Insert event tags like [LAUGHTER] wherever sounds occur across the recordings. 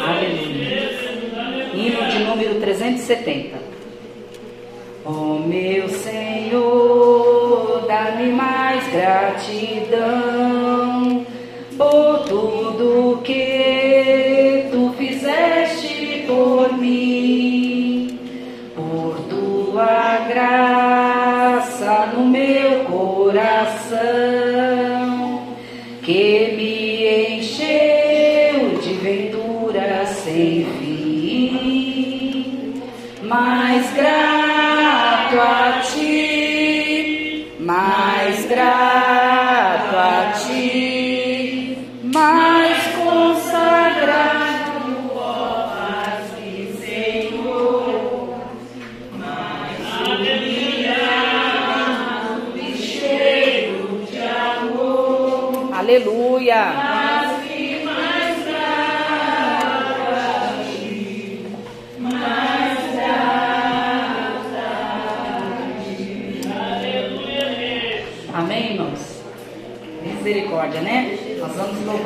Aleluia. Hino de número 370. Oh meu Senhor, dá-me mais gratidão grato a ti, mais grato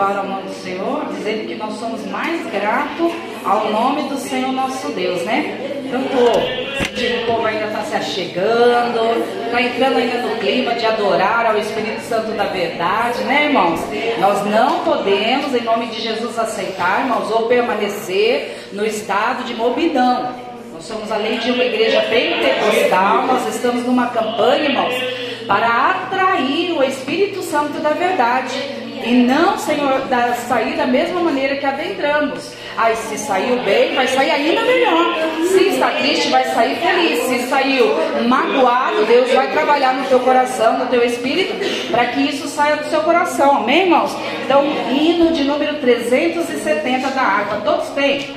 vamos louvar o nome do Senhor, dizendo que nós somos mais gratos ao nome do Senhor nosso Deus, né? Tanto o povo ainda está se achegando, está entrando ainda no clima de adorar ao Espírito Santo da verdade, né, irmãos? Nós não podemos, em nome de Jesus, aceitar, irmãos, ou permanecer no estado de mobidão. Nós somos além de uma igreja pentecostal, nós estamos numa campanha, irmãos, para atrair o Espírito Santo da verdade. E não, Senhor, da, sair da mesma maneira que adentramos. Aí, se saiu bem, vai sair ainda melhor. Se está triste, vai sair feliz. Se saiu magoado, Deus vai trabalhar no teu coração, no teu espírito, para que isso saia do seu coração. Amém, irmãos? Então, hino de número 370 da harpa. Todos têm?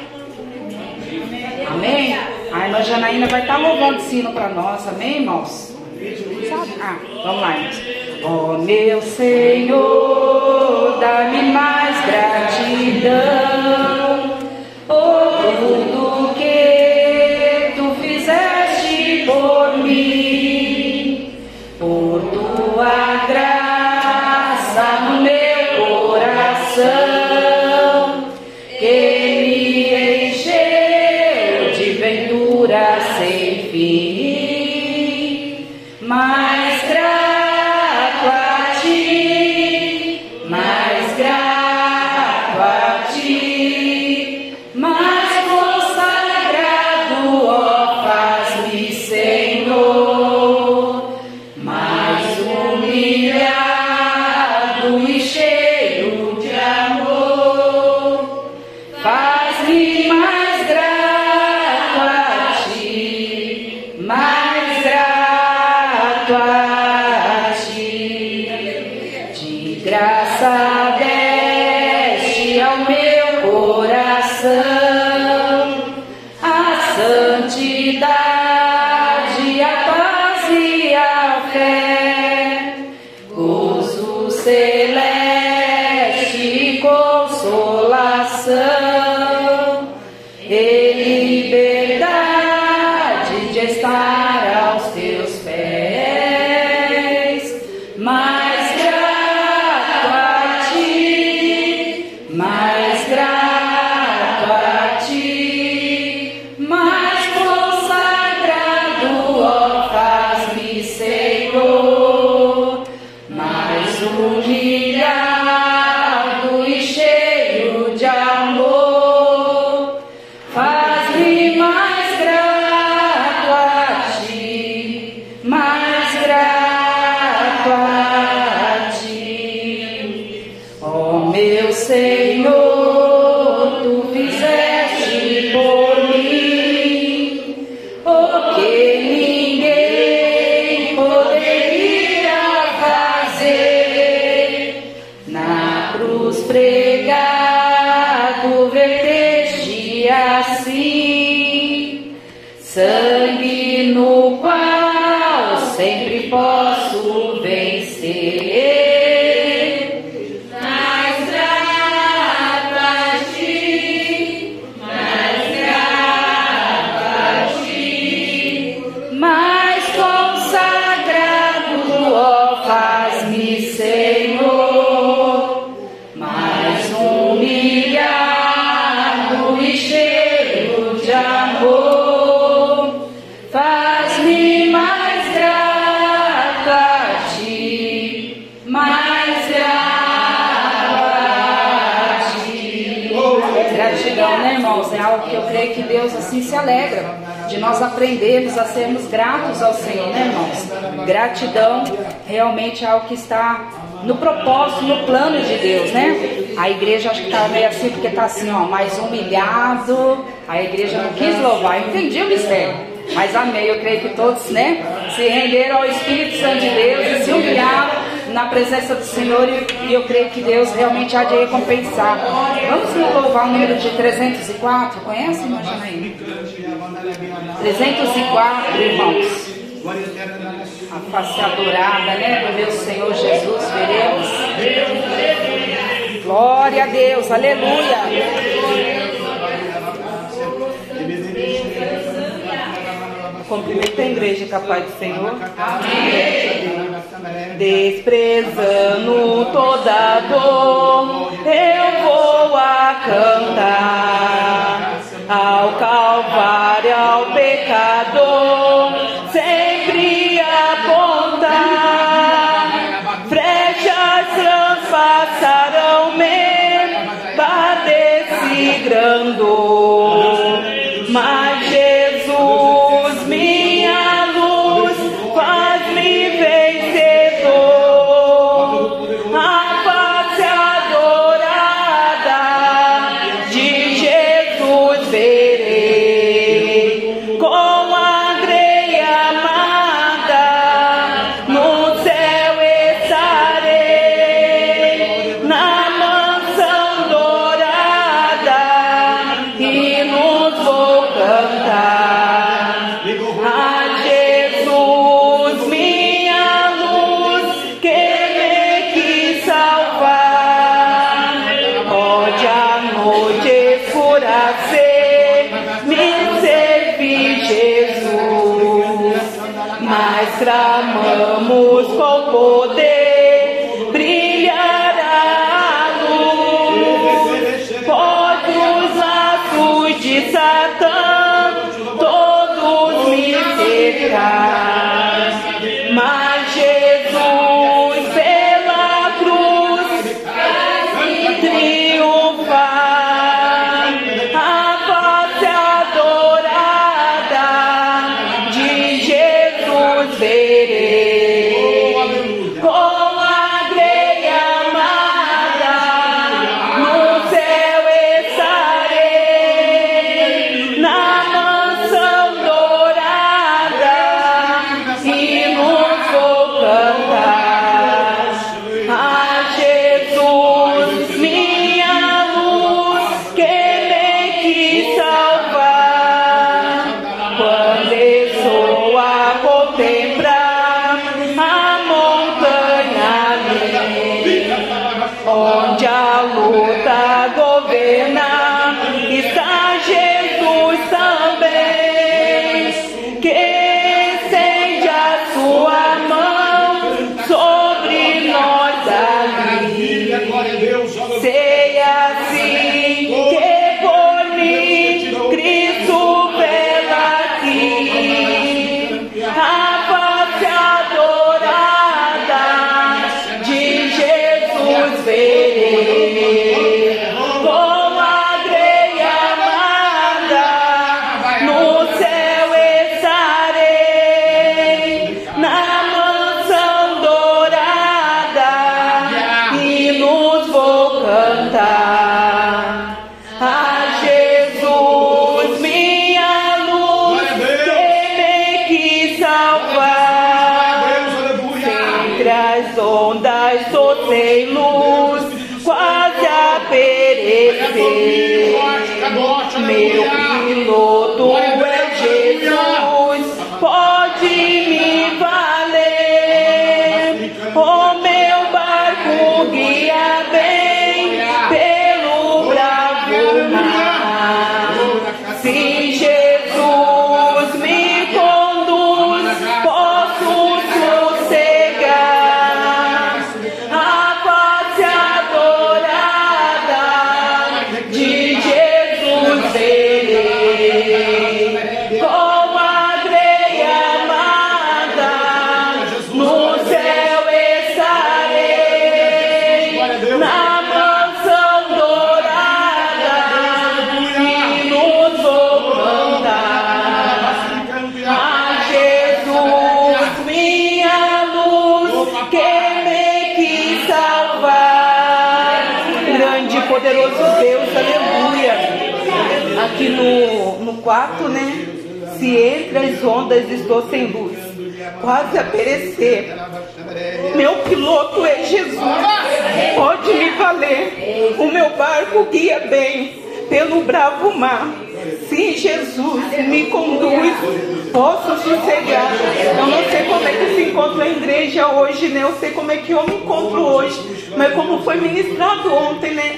Amém? A irmã Janaína vai estar louvando esse hino para nós. Amém, irmãos? Ah, vamos lá, irmãos. Oh, meu Senhor, dá-me mais gratidão. Que alegra de nós aprendermos a sermos gratos ao Senhor, né, irmãos? Gratidão realmente é algo que está no propósito, no plano de Deus, né? A igreja acho que está meio assim, porque está assim, ó, mais humilhado. A igreja não quis louvar, entendi o mistério. Mas amei, eu creio que todos, né, se renderam ao Espírito Santo de Deus e se humilharam na presença do Senhor e, eu creio que Deus realmente há de recompensar. Vamos louvar o número de 304, conhece, irmã Janaína? 304, irmãos. A face adorada, né, do meu Senhor Jesus, veremos. Glória a Deus, aleluia. Cumprimento a igreja capaz do Senhor. Amém. Desprezando toda dor, eu vou a cantar entre as ondas, estou sem luz, quase a perecer. Meu piloto é Jesus, pode me valer. O meu barco guia bem pelo bravo mar. Sim, Jesus me conduz, posso sossegar. Eu não sei como é que se encontra a igreja hoje, né? Eu sei como é que eu me encontro hoje, mas como foi ministrado ontem, né?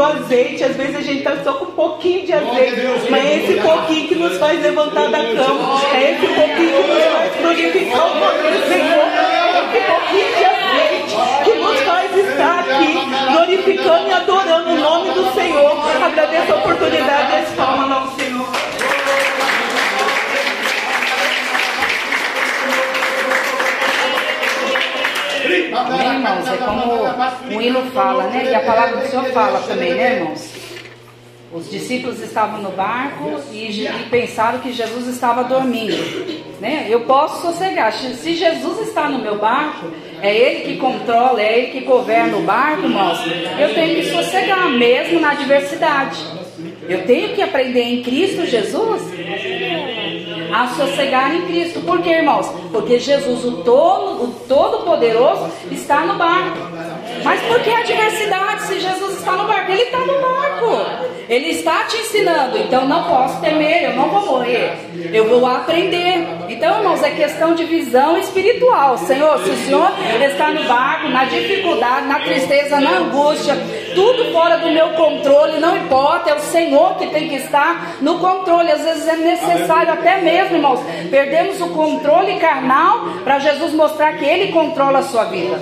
O azeite. Às vezes a gente está só com um pouquinho de azeite, mas é esse pouquinho que nos faz levantar da cama, é esse pouquinho que nos faz glorificar o nome do Senhor, é esse pouquinho de azeite que nos faz estar aqui glorificando e adorando o nome do Senhor. Agradeço a oportunidade, as palmas ao Senhor. Né, irmãos? É como o hino fala, né? E a palavra do Senhor fala também, né, irmãos? Os discípulos estavam no barco e, e, pensaram que Jesus estava dormindo. Né? Eu posso sossegar. Se Jesus está no meu barco, é Ele que controla, é Ele que governa o barco, irmãos. Eu tenho que sossegar, mesmo na adversidade. Eu tenho que aprender em Cristo Jesus a sossegar em Cristo. Por quê, irmãos? Porque Jesus, o todo, o todo-poderoso, está no barco. Mas por que a se Jesus está no barco? Ele está no barco. Ele está te ensinando. Então não posso temer, eu não vou morrer. Eu vou aprender. Então, irmãos, é questão de visão espiritual. Senhor, se o Senhor está no barco, na dificuldade, na tristeza, na angústia, tudo fora do meu controle, não importa, é o Senhor que tem que estar no controle. Às vezes é necessário até mesmo, irmãos, perdemos o controle carnal para Jesus mostrar que Ele controla a sua vida.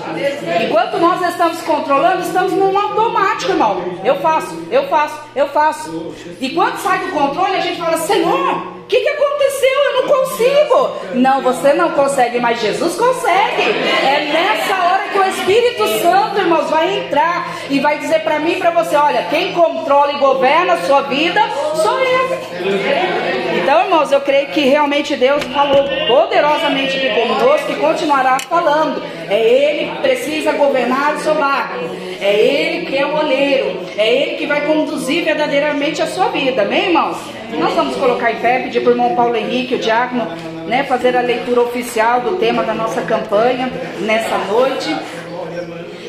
Enquanto nós estamos controlando, estamos num automático, irmão. Eu faço, eu faço, eu faço. E quando sai do controle, a gente fala, Senhor, que, que aconteceu? Eu não consigo. Não, você não consegue, mas Jesus consegue. É nessa hora que o Espírito Santo, irmãos, vai entrar e vai dizer para mim e para você: olha, quem controla e governa a sua vida sou eu. Então, irmãos, eu creio que realmente Deus falou poderosamente aqui conosco e continuará falando. É Ele que precisa governar o seu barco. É Ele que é o oleiro. É Ele que vai conduzir verdadeiramente a sua vida. Amém, irmãos? Nós vamos colocar em pé, pedir para o irmão Paulo Henrique, o diácono, né, fazer a leitura oficial do tema da nossa campanha nessa noite.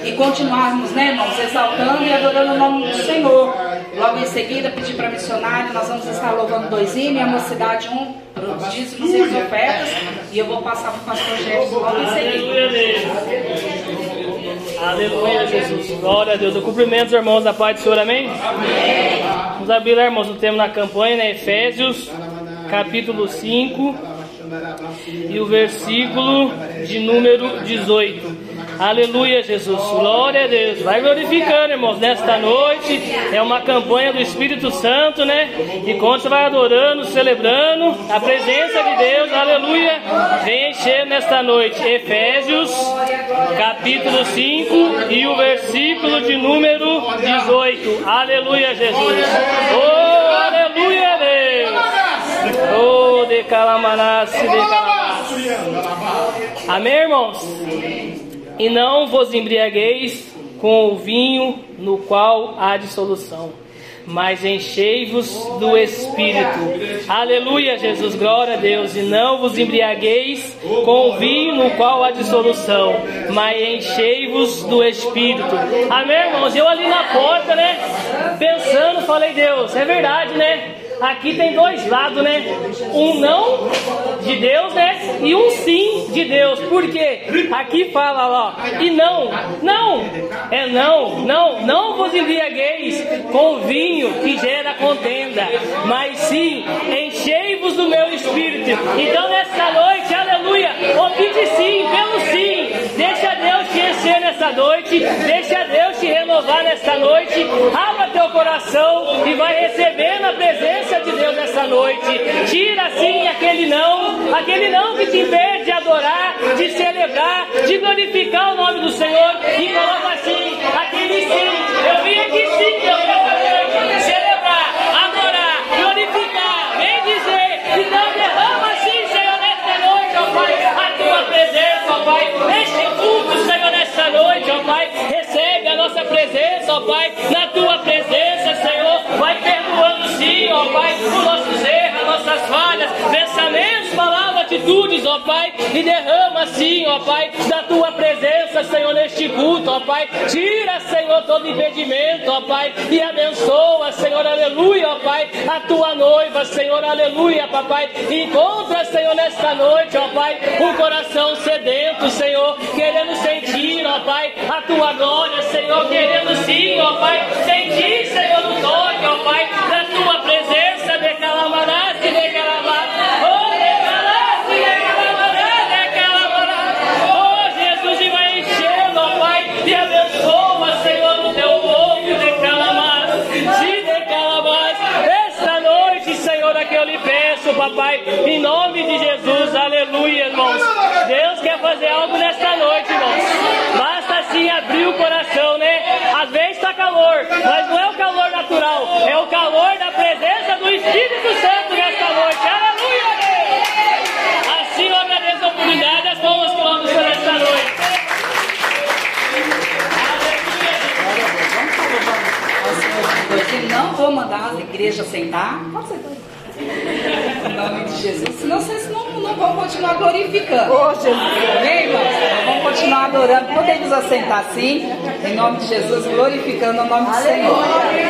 E continuarmos, né, irmãos, exaltando e adorando o nome do Senhor. Logo em seguida, pedir para missionário, nós vamos estar louvando dois hinos a mocidade um para os dízimos e as ofertas. E eu vou passar para o pastor Gerson logo em seguida. Aleluia, Jesus. Glória a Deus. Eu cumprimento os irmãos da paz do Senhor, amém? amém. Vamos abrir lá, irmãos, o tema na campanha, né? Efésios, capítulo 5, e o versículo de número 18. Aleluia, Jesus. Glória a Deus. Vai glorificando, irmãos, nesta noite. É uma campanha do Espírito Santo, né? E quando você vai adorando, celebrando a presença de Deus, aleluia, vem encher nesta noite. Efésios, capítulo 5 e o versículo de número 18. Aleluia, Jesus. Oh, aleluia, Deus. Oh, de calamanás, de calamanás. Amém, irmãos? E não vos embriagueis com o vinho no qual há dissolução, mas enchei-vos do Espírito. Aleluia, Jesus, glória a Deus. E não vos embriagueis com o vinho no qual há dissolução, mas enchei-vos do Espírito. Amém, irmãos? Eu ali na porta, né? Pensando, falei, Deus, é verdade, né? Aqui tem dois lados, né? Um não de Deus, né? E um sim de Deus. Por quê? Aqui fala, ó, e não, não, é não, não, não vos embriagueis com vinho que gera contenda, mas sim enchei-vos do meu espírito. Então nessa noite, aleluia, opte sim, pelo sim, deixa Deus te encher nessa noite, deixa Deus te renovar nessa noite, abra teu coração e vai recebendo a presença de Deus nessa noite. Tira assim aquele não, aquele não que te impede de adorar, de celebrar, de glorificar o nome do Senhor e coloca assim, aquele sim. noite, ó Pai. Recebe a nossa presença, ó Pai. Na tua presença, Senhor. Vai perdoando, sim, ó Pai, os nossos erros, as nossas falhas, pensamentos, palavras, atitudes, ó Pai. E derrama, sim, ó Pai, da tua presença, Senhor, neste culto, ó Pai. Tira, Senhor, todo impedimento, ó Pai. E abençoa, Senhor, aleluia, ó Pai. A tua noiva, Senhor, aleluia, papai. Encontra, Senhor, nesta noite, ó Pai, um coração sedento, Senhor tua glória, Senhor, querendo sim, ó Pai, sentir, Senhor, é o calor da presença do Espírito Santo nesta noite. Aleluia! Assim eu agradeço a oportunidade, as palmas que vamos por esta noite. Hoje não vou mandar as igrejas sentar. Pode sentar. Em nome de Jesus. Senão vocês não, não vão continuar glorificando. Ô, Jesus. Amém, irmãos? Vamos continuar adorando. Podemos assentar assim, em nome de Jesus, glorificando o nome do Senhor.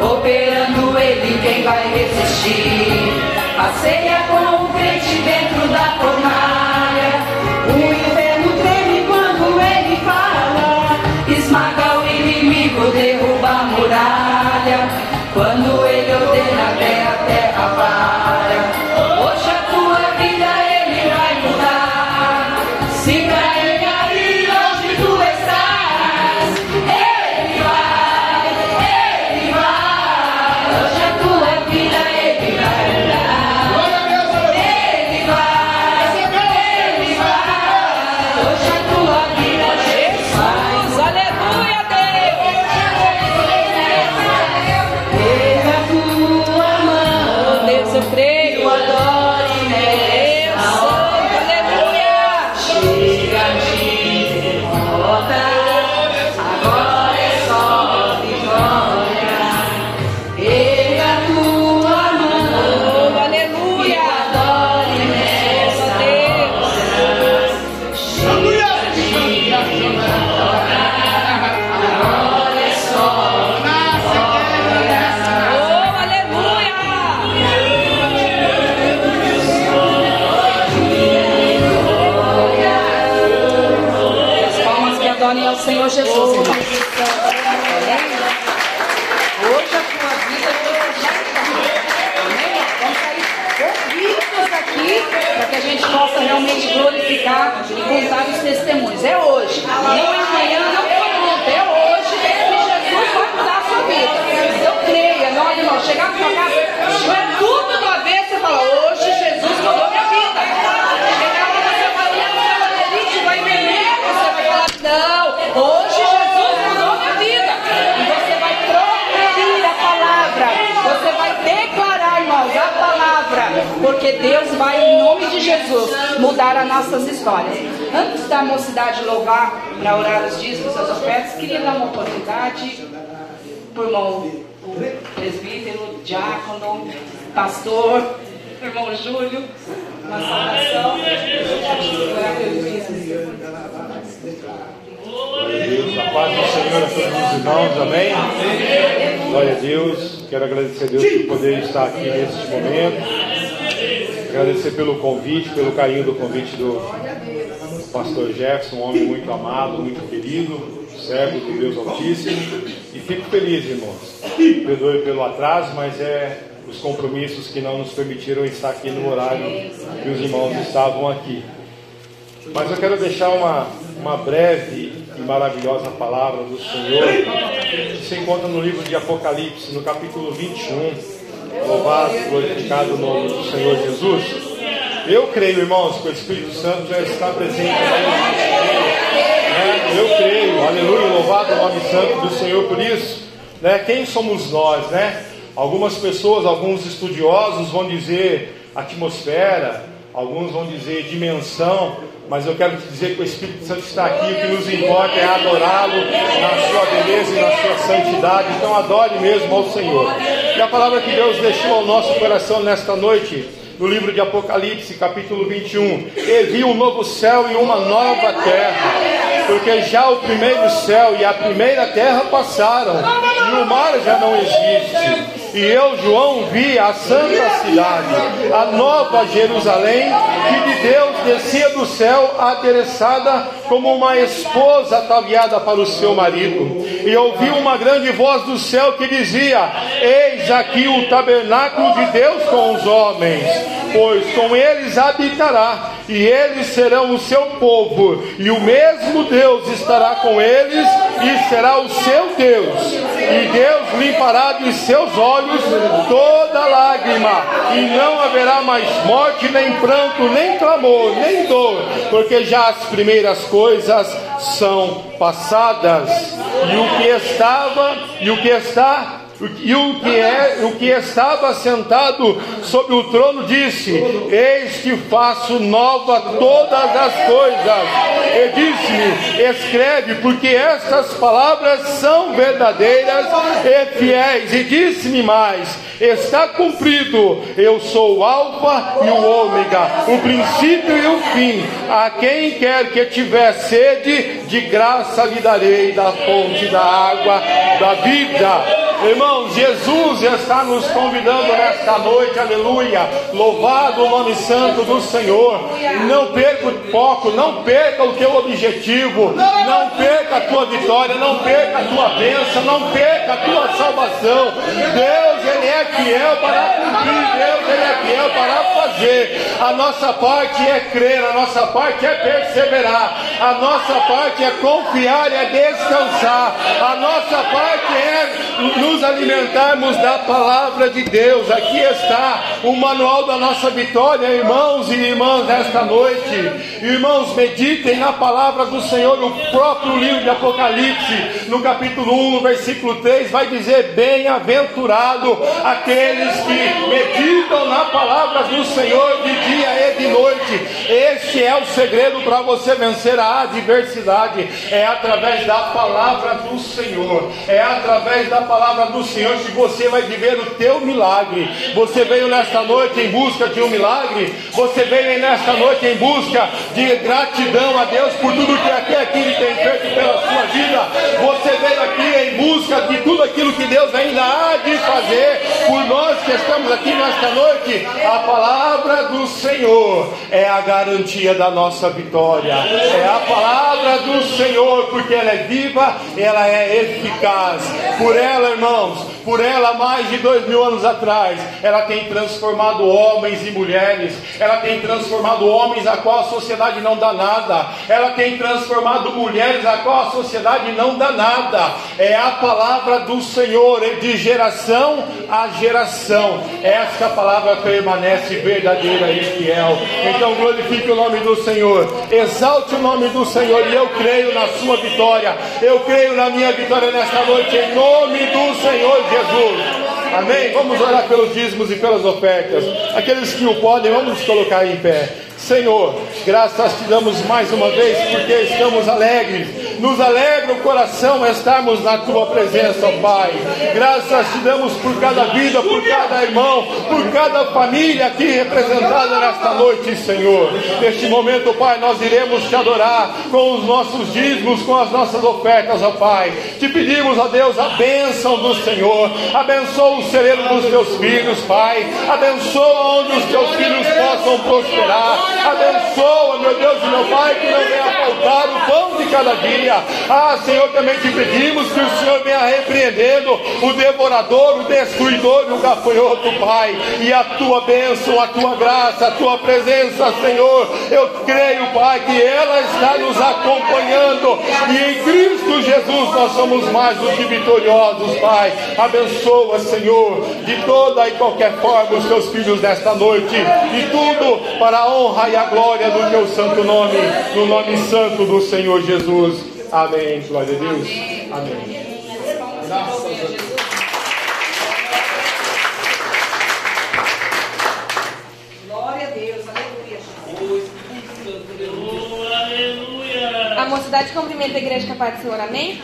Operando ele, quem vai resistir? A ceia com o crente dentro da fornalha. O inferno treme quando ele fala. Esmaga o inimigo, derruba a muralha. Quando ele ordena até a terra vai. porque Deus vai, em nome de Jesus, mudar as nossas histórias. Antes da mocidade louvar para orar os discos as ofertas, queria dar uma oportunidade para o irmão presbítero, diácono, pastor, irmão Júlio, uma saudação. Glória a Deus, a paz do Senhor a todos os irmãos, amém? Glória a Deus, quero agradecer a Deus por poder estar aqui neste momento. Agradecer pelo convite, pelo carinho do convite do pastor Jefferson, um homem muito amado, muito querido, servo de Deus Altíssimo. E fico feliz, irmãos. Perdoe pelo atraso, mas é os compromissos que não nos permitiram estar aqui no horário que os irmãos estavam aqui. Mas eu quero deixar uma, uma breve e maravilhosa palavra do Senhor, que se encontra no livro de Apocalipse, no capítulo 21. Louvado, glorificado o nome do Senhor Jesus. Eu creio, irmãos, que o Espírito Santo já está presente né? Eu creio, aleluia, louvado o nome santo do Senhor por isso. Né? Quem somos nós, né? Algumas pessoas, alguns estudiosos vão dizer atmosfera, alguns vão dizer dimensão, mas eu quero te dizer que o Espírito Santo está aqui, o que nos importa é adorá-lo na sua beleza e na sua santidade. Então adore mesmo ao Senhor. E a palavra que Deus deixou ao nosso coração nesta noite, no livro de Apocalipse, capítulo 21, e viu um novo céu e uma nova terra, porque já o primeiro céu e a primeira terra passaram, e o mar já não existe. E eu, João, vi a santa cidade, a nova Jerusalém, que de Deus descia do céu, adereçada como uma esposa ataviada para o seu marido. E ouvi uma grande voz do céu que dizia: Eis aqui o tabernáculo de Deus com os homens, pois com eles habitará, e eles serão o seu povo, e o mesmo Deus estará com eles e será o seu Deus. E Deus limpará de seus olhos toda lágrima, e não haverá mais morte, nem pranto, nem clamor, nem dor, porque já as primeiras coisas são passadas. E o que estava, e o que está e o que, é, o que estava sentado sobre o trono disse: Eis que faço nova todas as coisas. E disse-me: Escreve, porque estas palavras são verdadeiras e fiéis. E disse-me mais: Está cumprido. Eu sou o Alfa e o Ômega, o princípio e o fim. A quem quer que tiver sede, de graça lhe darei da fonte da água da vida. Irmãos, Jesus está nos convidando nesta noite, aleluia. Louvado o nome santo do Senhor. Não perca o foco, não perca o teu objetivo, não perca a tua vitória, não perca a tua bênção, não perca a tua salvação. Deus, Ele é fiel para cumprir, Deus, Ele é fiel para fazer. A nossa parte é crer, a nossa parte é perseverar, a nossa parte é confiar, é descansar, a nossa parte é nos alimentarmos da palavra de Deus. Aqui está o manual da nossa vitória, irmãos e irmãs, nesta noite. Irmãos, meditem na palavra do Senhor, o próprio livro de Apocalipse, no capítulo 1, no versículo 3, vai dizer: Bem-aventurado aqueles que meditam na palavra do Senhor de dia e de noite. Este é o segredo para você vencer a adversidade. É através da palavra do Senhor, é através da palavra do Senhor que você vai viver o teu milagre. Você veio nesta noite em busca de um milagre. Você veio nesta noite em busca de gratidão a Deus por tudo que até aqui Ele tem feito pela sua vida. Você veio aqui em busca de tudo aquilo que Deus ainda há de fazer por nós que estamos aqui nesta noite. A palavra do Senhor é a garantia da nossa vitória. É a palavra do Senhor, porque ela é viva, ela é eficaz. Por ela, irmão irmãos, por ela, mais de dois mil anos atrás, ela tem transformado homens e mulheres, ela tem transformado homens a qual a sociedade não dá nada, ela tem transformado mulheres a qual a sociedade não dá nada. É a palavra do Senhor, de geração a geração. Esta palavra permanece verdadeira e fiel. Então glorifique o nome do Senhor, exalte o nome do Senhor, e eu creio na sua vitória, eu creio na minha vitória nesta noite, em nome do Senhor Jesus. Amém? Vamos orar pelos dízimos e pelas ofertas. Aqueles que o podem, vamos colocar em pé. Senhor, graças te damos mais uma vez porque estamos alegres. Nos alegra o coração estarmos na tua presença, Pai. Graças te damos por cada vida, por cada irmão, por cada família aqui representada nesta noite, Senhor. Neste momento, Pai, nós iremos te adorar com os nossos dízimos, com as nossas ofertas, ó Pai. Te pedimos, ó Deus, a bênção do Senhor. Abençoa o celeiro dos teus filhos, Pai. Abençoa onde os teus filhos possam prosperar. Abençoa, meu Deus e meu Pai, que não venha faltar o pão de cada dia. Ah, Senhor, também te pedimos que o Senhor venha repreendendo o devorador, o destruidor e o gafanhoto, Pai. E a tua bênção, a tua graça, a tua presença, Senhor. Eu creio, Pai, que ela está nos acompanhando. E em Cristo Jesus nós somos mais do que vitoriosos, Pai. Abençoa, Senhor, de toda e qualquer forma os teus filhos nesta noite. E tudo para a honra e a glória do teu santo nome, no nome santo do Senhor Jesus. Amém. Glória a Deus. Amém. Graças a Deus. Glória a Deus, aleluia. Aleluia. A mocidade cumprimenta a igreja com a paz do Senhor, amém?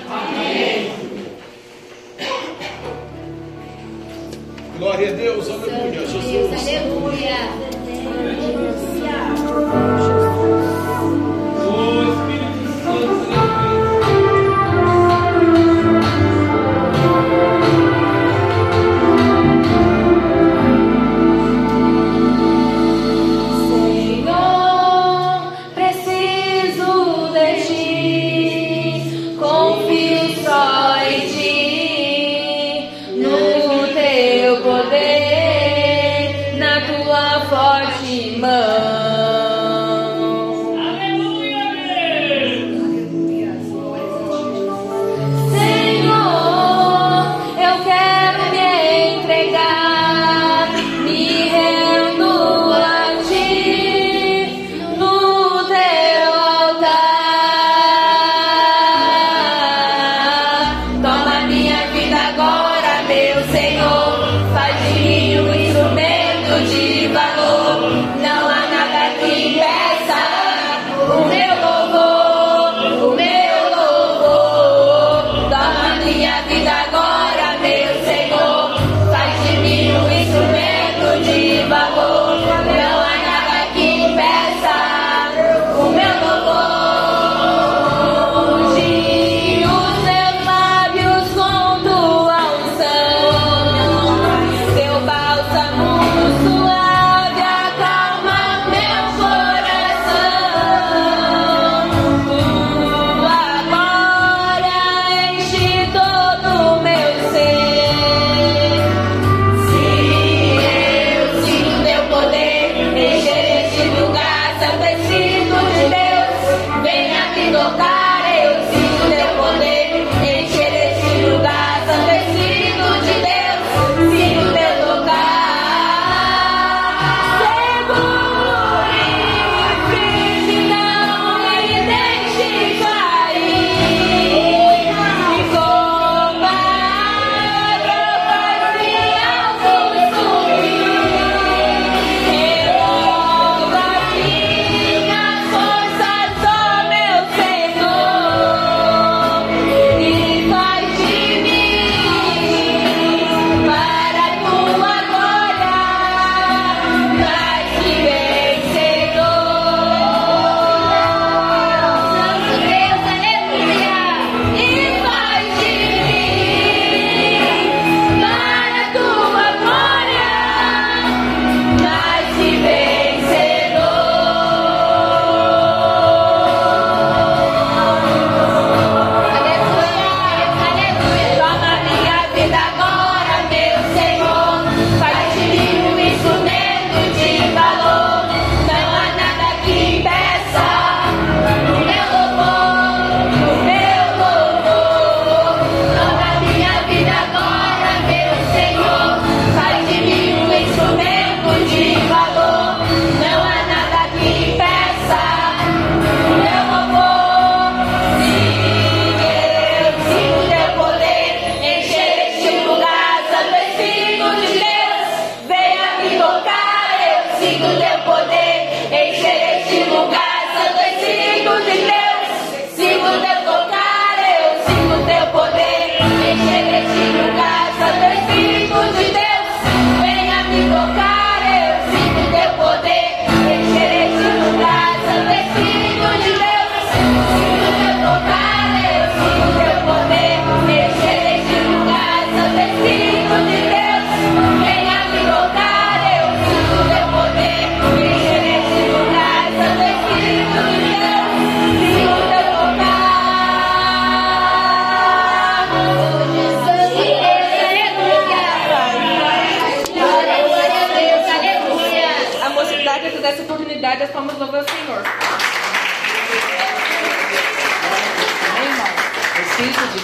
Glória a Deus, aleluia, Jesus. Oh,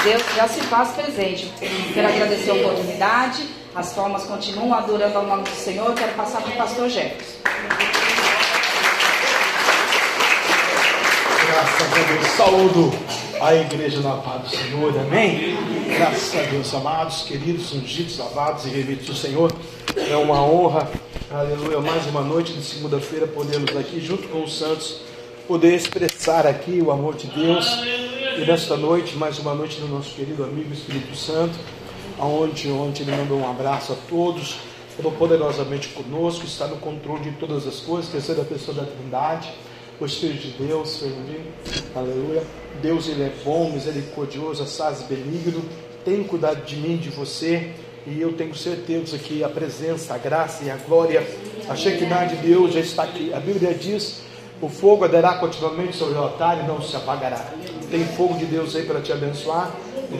Deus já se faz presente. Quero agradecer a oportunidade. As formas continuam adorando ao nome do Senhor. Quero passar para o pastor Jefferson. Graças a Deus. Saúdo a igreja na paz do Senhor. Amém? Graças a Deus, amados, queridos, ungidos, lavados e remidos do Senhor. É uma honra, aleluia, mais uma noite de segunda-feira podermos aqui junto com os santos poder expressar aqui o amor de Deus. E nesta noite, mais uma noite do nosso querido amigo Espírito Santo, aonde ontem ele mandou um abraço a todos, falou poderosamente conosco, está no controle de todas as coisas, terceira pessoa da Trindade o Espírito de Deus, aleluia. Deus ele é bom, misericordioso, assaz benigno, tem cuidado de mim, de você, e eu tenho certeza que a presença, a graça e a glória, a Shekinah de Deus já está aqui. A Bíblia diz: o fogo arderá continuamente sobre o altar e não se apagará. Tem fogo de Deus aí para te abençoar,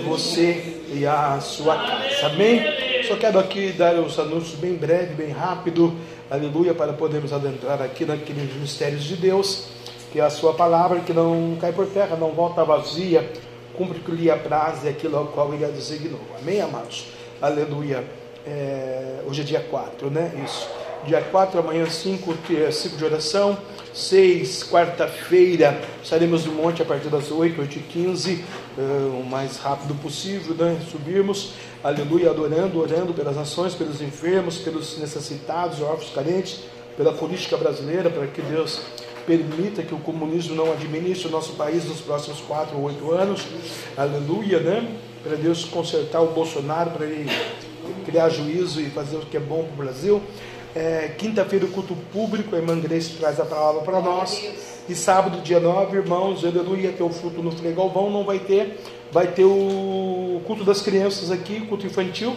você e a sua casa. Amém? Só quero aqui dar os anúncios bem breve, bem rápido aleluia, para podermos adentrar aqui naqueles mistérios de Deus, que é a sua palavra, que não cai por terra, não volta vazia, cumpre que lhe apraz e aquilo ao qual ele a designou. Amém, amados? Aleluia. É, hoje é dia 4, né? Isso. Dia 4, amanhã 5, 5 de oração. 6, quarta-feira, estaremos no monte a partir das 8, 8 e 15, uh, o mais rápido possível, né? Subirmos aleluia, adorando, orando pelas nações, pelos enfermos, pelos necessitados, órfãos carentes, pela política brasileira, para que Deus permita que o comunismo não administre o nosso país nos próximos quatro ou oito anos, aleluia, né? Para Deus consertar o Bolsonaro, para ele criar juízo e fazer o que é bom para o Brasil. É, Quinta-feira, o culto público, a irmã Grace traz a palavra para nós. E sábado, dia 9, irmãos, aleluia, ter o fruto no Frei Galvão, não vai ter vai ter o culto das crianças aqui, culto infantil,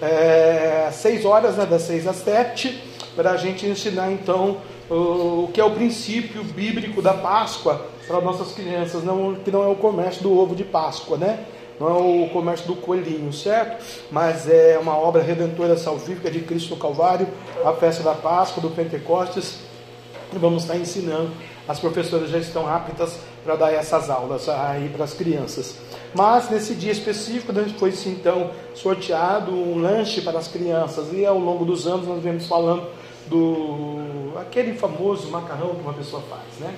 é, seis horas, né, das seis às sete, para a gente ensinar então o, o que é o princípio bíblico da Páscoa para nossas crianças, não, que não é o comércio do ovo de Páscoa, né? Não é o comércio do coelhinho, certo? Mas é uma obra redentora salvífica de Cristo no Calvário, a festa da Páscoa, do Pentecostes. E vamos estar ensinando. As professoras já estão aptas para dar essas aulas aí para as crianças. Mas nesse dia específico né, foi então sorteado um lanche para as crianças e ao longo dos anos nós vemos falando do aquele famoso macarrão que uma pessoa faz, né?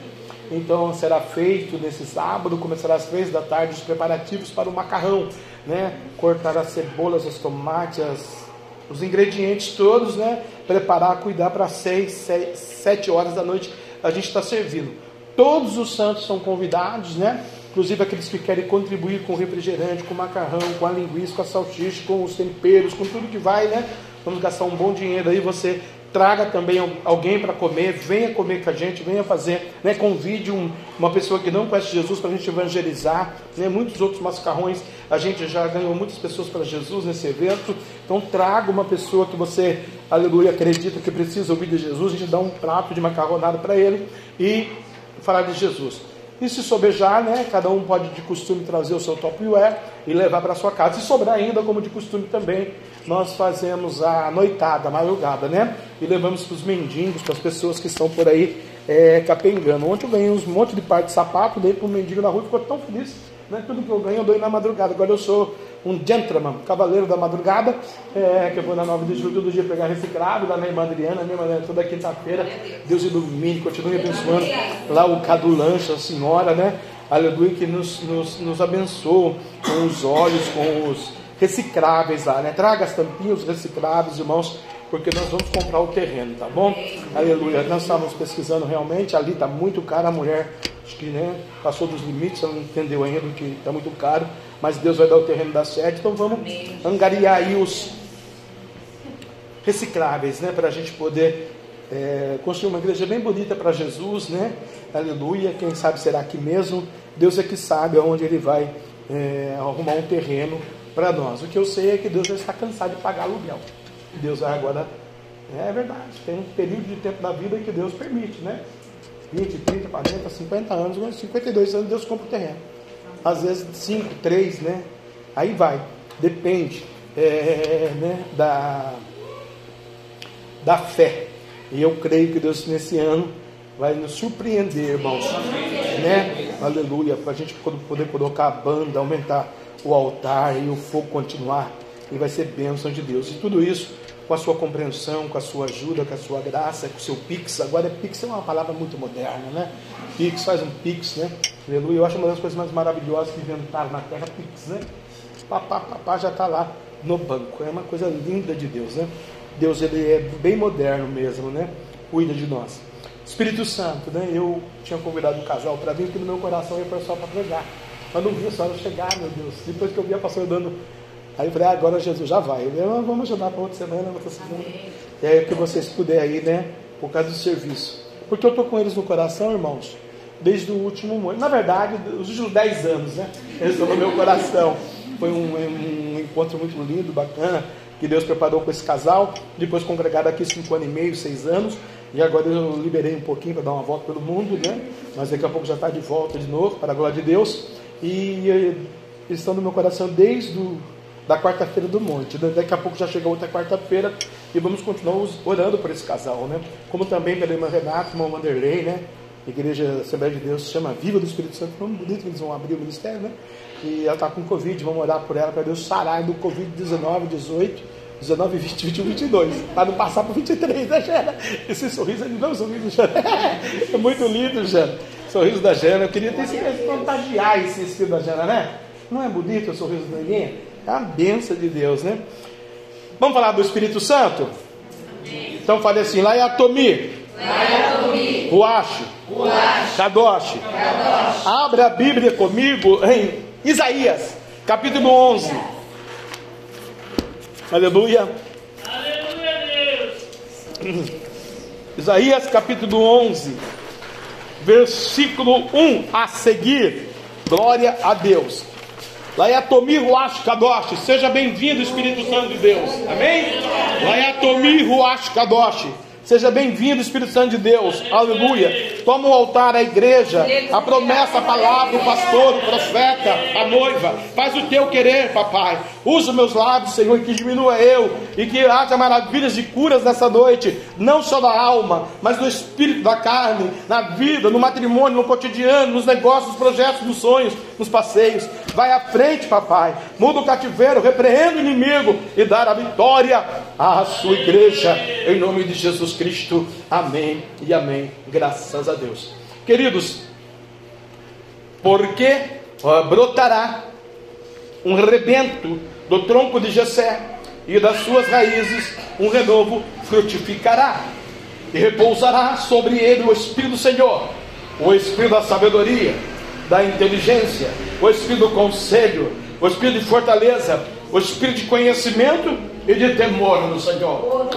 Então será feito nesse sábado, começará às três da tarde os preparativos para o macarrão, né? Cortar as cebolas, os tomates, as, os ingredientes todos, né? Preparar, cuidar para seis, seis, sete horas da noite a gente está servindo. Todos os santos são convidados, né? Inclusive aqueles que querem contribuir com o refrigerante, com o macarrão, com a linguiça, com a salsicha, com os temperos, com tudo que vai, né? Vamos gastar um bom dinheiro aí. Você traga também alguém para comer, venha comer com a gente, venha fazer, né? Convide um, uma pessoa que não conhece Jesus para a gente evangelizar, né? Muitos outros mascarrões, a gente já ganhou muitas pessoas para Jesus nesse evento. Então traga uma pessoa que você, aleluia, acredita que precisa ouvir de Jesus, a gente dá um prato de macarronada para ele e falar de Jesus. E se sobejar, né, cada um pode de costume trazer o seu topware e levar para sua casa. E sobrar ainda, como de costume também, nós fazemos a noitada, a madrugada, né? E levamos para os mendigos, para as pessoas que estão por aí é, capengando. Ontem eu ganhei um monte de par de sapato, dei para um mendigo na rua ficou tão feliz. Né? Tudo que eu ganho eu dou na madrugada. Agora eu sou um gentleman, cavaleiro da madrugada, é, que eu vou na 9 de julho todo dia pegar reciclado, lá na irmã Adriana, minha irmã toda quinta-feira. Deus ilumine, continue abençoando. Lá o Cadu Lancha, a senhora, né? Aleluia, que nos, nos, nos abençoa com os olhos, com os recicláveis lá, né? Traga as tampinhas recicláveis, irmãos, porque nós vamos comprar o terreno, tá bom? Aleluia. Nós estávamos pesquisando realmente, ali está muito caro a mulher, acho que né, passou dos limites, não entendeu ainda que está muito caro mas Deus vai dar o terreno da sede, então vamos angariar aí os recicláveis, né, para a gente poder é, construir uma igreja bem bonita para Jesus, né? Aleluia. Quem sabe será aqui mesmo. Deus é que sabe aonde Ele vai é, arrumar um terreno para nós. O que eu sei é que Deus já está cansado de pagar aluguel. Deus vai agora. É verdade. Tem um período de tempo da vida que Deus permite, né? 20, 30, 40, 50 anos, 52 anos Deus compra o terreno às vezes cinco, três, né? Aí vai, depende é, né, da, da fé. E eu creio que Deus nesse ano vai nos surpreender, irmãos. Né? Aleluia. Para a gente poder colocar a banda, aumentar o altar e o fogo continuar. E vai ser bênção de Deus. E tudo isso com a sua compreensão, com a sua ajuda, com a sua graça, com o seu Pix. Agora, Pix é uma palavra muito moderna, né? Pix, faz um Pix, né? Aleluia. Eu acho uma das coisas mais maravilhosas que inventaram na Terra, Pix, né? Papá, papá já está lá no banco. É uma coisa linda de Deus, né? Deus, ele é bem moderno mesmo, né? Cuida de nós. Espírito Santo, né? Eu tinha convidado um casal para vir, porque no meu coração ia só para pregar. Mas não vi a senhora chegar, meu Deus. Depois que eu vi a pastora dando Aí eu falei, ah, agora Jesus já vai. Eu falei, ah, vamos ajudar para outra semana, outra semana. E aí que vocês puderem aí, né? Por causa do serviço. Porque eu estou com eles no coração, irmãos, desde o último ano. Na verdade, os últimos 10 anos, né? Eles estão no meu coração. Foi um, um, encontro muito lindo, bacana, que Deus preparou com esse casal. Depois congregaram aqui 5 anos e meio, 6 anos. E agora eu liberei um pouquinho para dar uma volta pelo mundo, né? Mas daqui a pouco já está de volta de novo, para a glória de Deus. E estão no meu coração desde o da quarta-feira do monte. Daqui a pouco já chega outra quarta-feira e vamos continuar orando por esse casal, né? Como também pela irmã Renata, irmão Wanderlei, né? Igreja Assembleia de Deus chama Viva do Espírito Santo. Foi bonito que eles vão abrir o ministério, né? E ela está com Covid, vamos orar por ela para Deus sarar do Covid-19, 18, 19, 20, 21, 22. Para não passar para 23, né, Gera? Esse sorriso ali, não, sorriso, Gera. [LAUGHS] É muito lindo, Gera. Sorriso da Gera. Eu queria ter esse contagiar esse estilo da Gera, né? Não é bonito o sorriso da Neguinha? É a benção de Deus, né? Vamos falar do Espírito Santo? Amém. Então fale assim, Laiatomi. Laiatomi. Ruache. Ruache. Kadosh. Kadosh. Abra a Bíblia comigo em Isaías, capítulo 11. Aleluia. Aleluia, Deus. Isaías capítulo 11, versículo 1 a seguir. Glória a Deus. Laiatomi Ruach Kadosh, seja bem-vindo, Espírito Santo de Deus. Amém? Laiatomi Ruach Kadosh. Seja bem-vindo, Espírito Santo de Deus. Aleluia. Toma o altar, a igreja, a promessa, a palavra, o pastor, o profeta, a noiva. Faz o teu querer, papai. Usa meus lábios, Senhor, que diminua eu e que haja maravilhas de curas nessa noite, não só da alma, mas do espírito, da carne, na vida, no matrimônio, no cotidiano, nos negócios, nos projetos, nos sonhos, nos passeios. Vai à frente, papai. Muda o cativeiro, repreenda o inimigo e dar a vitória à sua igreja. Em nome de Jesus Cristo. Amém e amém. Graças a Deus. Queridos, porque brotará um rebento do tronco de Jessé e das suas raízes um renovo frutificará e repousará sobre ele o Espírito do Senhor, o Espírito da sabedoria, da inteligência, o Espírito do conselho, o Espírito de fortaleza, o Espírito de conhecimento e de temor no Senhor.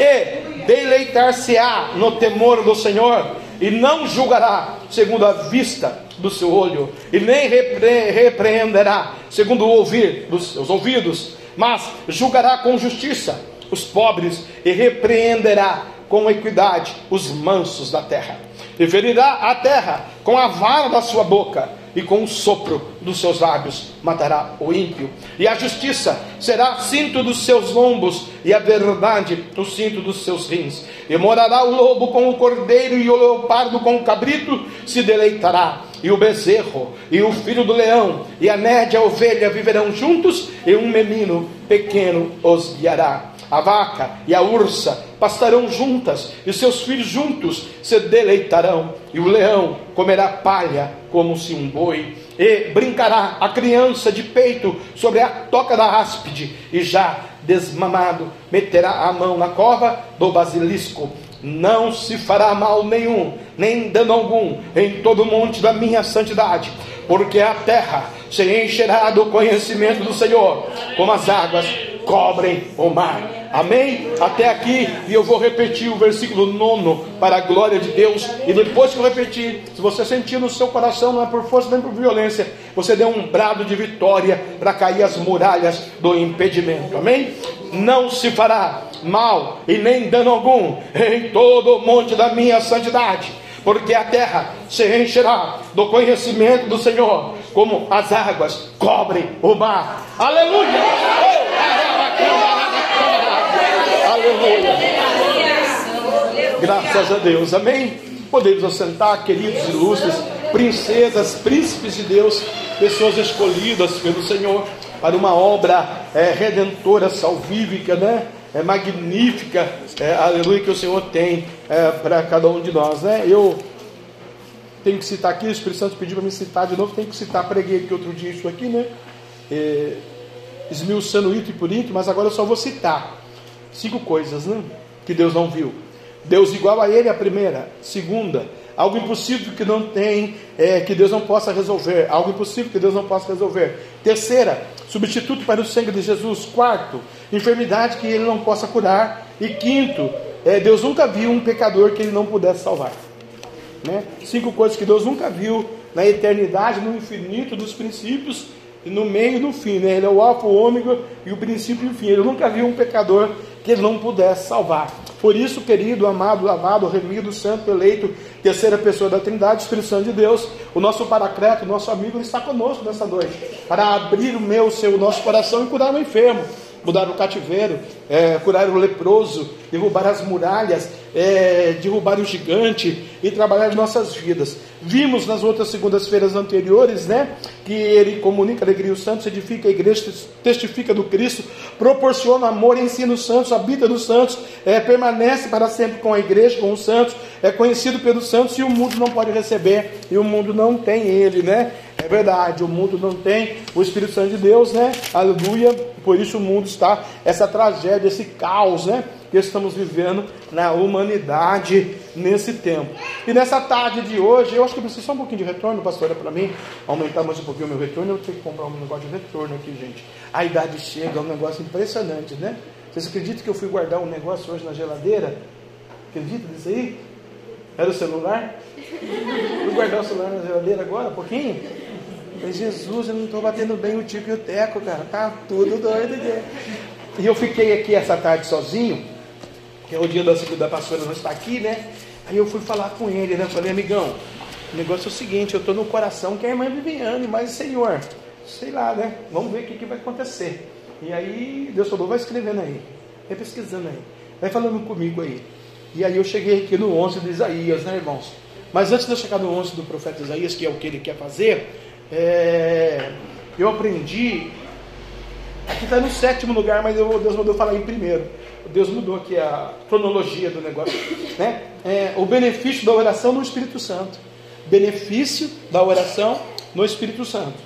E deleitar-se-á no temor do Senhor e não julgará segundo a vista do seu olho, e nem repre repreenderá segundo o ouvir dos seus ouvidos, mas julgará com justiça os pobres e repreenderá com equidade os mansos da terra. E ferirá a terra com a vara da sua boca, e com o sopro dos seus lábios matará o ímpio. E a justiça será cinto dos seus lombos, e a verdade o cinto dos seus rins. E morará o lobo com o cordeiro, e o leopardo com o cabrito se deleitará. E o bezerro, e o filho do leão, e a nédia a ovelha viverão juntos, e um menino pequeno os guiará. A vaca e a ursa pastarão juntas, e seus filhos juntos se deleitarão, e o leão comerá palha como se um boi, e brincará a criança de peito sobre a toca da áspide, e já desmamado meterá a mão na cova do basilisco. Não se fará mal nenhum, nem dano algum, em todo o monte da minha santidade, porque a terra se encherá do conhecimento do Senhor, como as águas cobrem o mar. Amém? Até aqui, e eu vou repetir o versículo 9 para a glória de Deus. E depois que eu repetir, se você sentir no seu coração, não é por força nem por violência, você dê um brado de vitória para cair as muralhas do impedimento. Amém? Não se fará mal e nem dano algum em todo o monte da minha santidade porque a terra se encherá do conhecimento do Senhor, como as águas cobrem o mar. Aleluia! Aleluia. Graças a Deus. Amém. Podemos assentar, queridos ilustres, princesas, príncipes de Deus, pessoas escolhidas pelo Senhor para uma obra é, redentora, salvífica, né? É magnífica, é, aleluia, que o Senhor tem é, para cada um de nós, né? Eu tenho que citar aqui, o Espírito Santo pediu para me citar de novo, tenho que citar, preguei aqui outro dia isso aqui, né? É, esmiuçando ito e por ito, mas agora eu só vou citar cinco coisas, né? Que Deus não viu. Deus igual a Ele, a primeira. Segunda, algo impossível que não tem, é, que Deus não possa resolver. Algo impossível que Deus não possa resolver. Terceira, substituto para o sangue de Jesus. Quarto, enfermidade que Ele não possa curar. E quinto, é, Deus nunca viu um pecador que Ele não pudesse salvar. Né? Cinco coisas que Deus nunca viu na eternidade, no infinito dos princípios e no meio e no fim. Né? Ele é o alfa, o ômega e o princípio e o fim. Ele nunca viu um pecador que ele não pudesse salvar. Por isso, querido, amado, lavado, remido, santo, eleito, terceira pessoa da Trindade, Espírito Santo de Deus, o nosso paracleto, o nosso amigo, ele está conosco nessa noite, para abrir o meu, o seu, o nosso coração e curar o enfermo, mudar o cativeiro, é, curar o leproso, derrubar as muralhas, é, derrubar o gigante e trabalhar as nossas vidas. Vimos nas outras segundas-feiras anteriores, né, que ele comunica alegria os santos, edifica a igreja, testifica do Cristo, proporciona amor, ensina os santos, habita nos santos, é, permanece para sempre com a igreja, com os santos, é conhecido pelos santos e o mundo não pode receber e o mundo não tem ele, né? É verdade, o mundo não tem o Espírito Santo de Deus, né? Aleluia. Por isso o mundo está essa tragédia, esse caos, né? Que estamos vivendo na humanidade nesse tempo. E nessa tarde de hoje, eu acho que eu preciso só um pouquinho de retorno, pastora, para mim, aumentar mais um pouquinho o meu retorno. Eu tenho que comprar um negócio de retorno aqui, gente. A idade chega, é um negócio impressionante, né? Vocês acreditam que eu fui guardar um negócio hoje na geladeira? Acredita nisso aí? Era o celular? Fui guardar o celular na geladeira agora, um pouquinho? Falei, Jesus, eu não estou batendo bem o tipo e o teco, cara. Tá tudo doido aqui. E eu fiquei aqui essa tarde sozinho, que é o dia da segunda pastora não está aqui, né? Aí eu fui falar com ele, né? Falei, amigão, o negócio é o seguinte, eu estou no coração que é a irmã Viviane, mas Senhor, sei lá, né? Vamos ver o que, que vai acontecer. E aí, Deus falou, vai escrevendo aí, vai pesquisando aí, vai falando comigo aí. E aí eu cheguei aqui no 11 de Isaías, né, irmãos? Mas antes de eu chegar no 11 do profeta Isaías, que é o que ele quer fazer, é, eu aprendi. Aqui está no sétimo lugar, mas eu, Deus mandou falar em primeiro. Deus mudou aqui a cronologia do negócio. Né? É, o benefício da oração no Espírito Santo. Benefício da oração no Espírito Santo.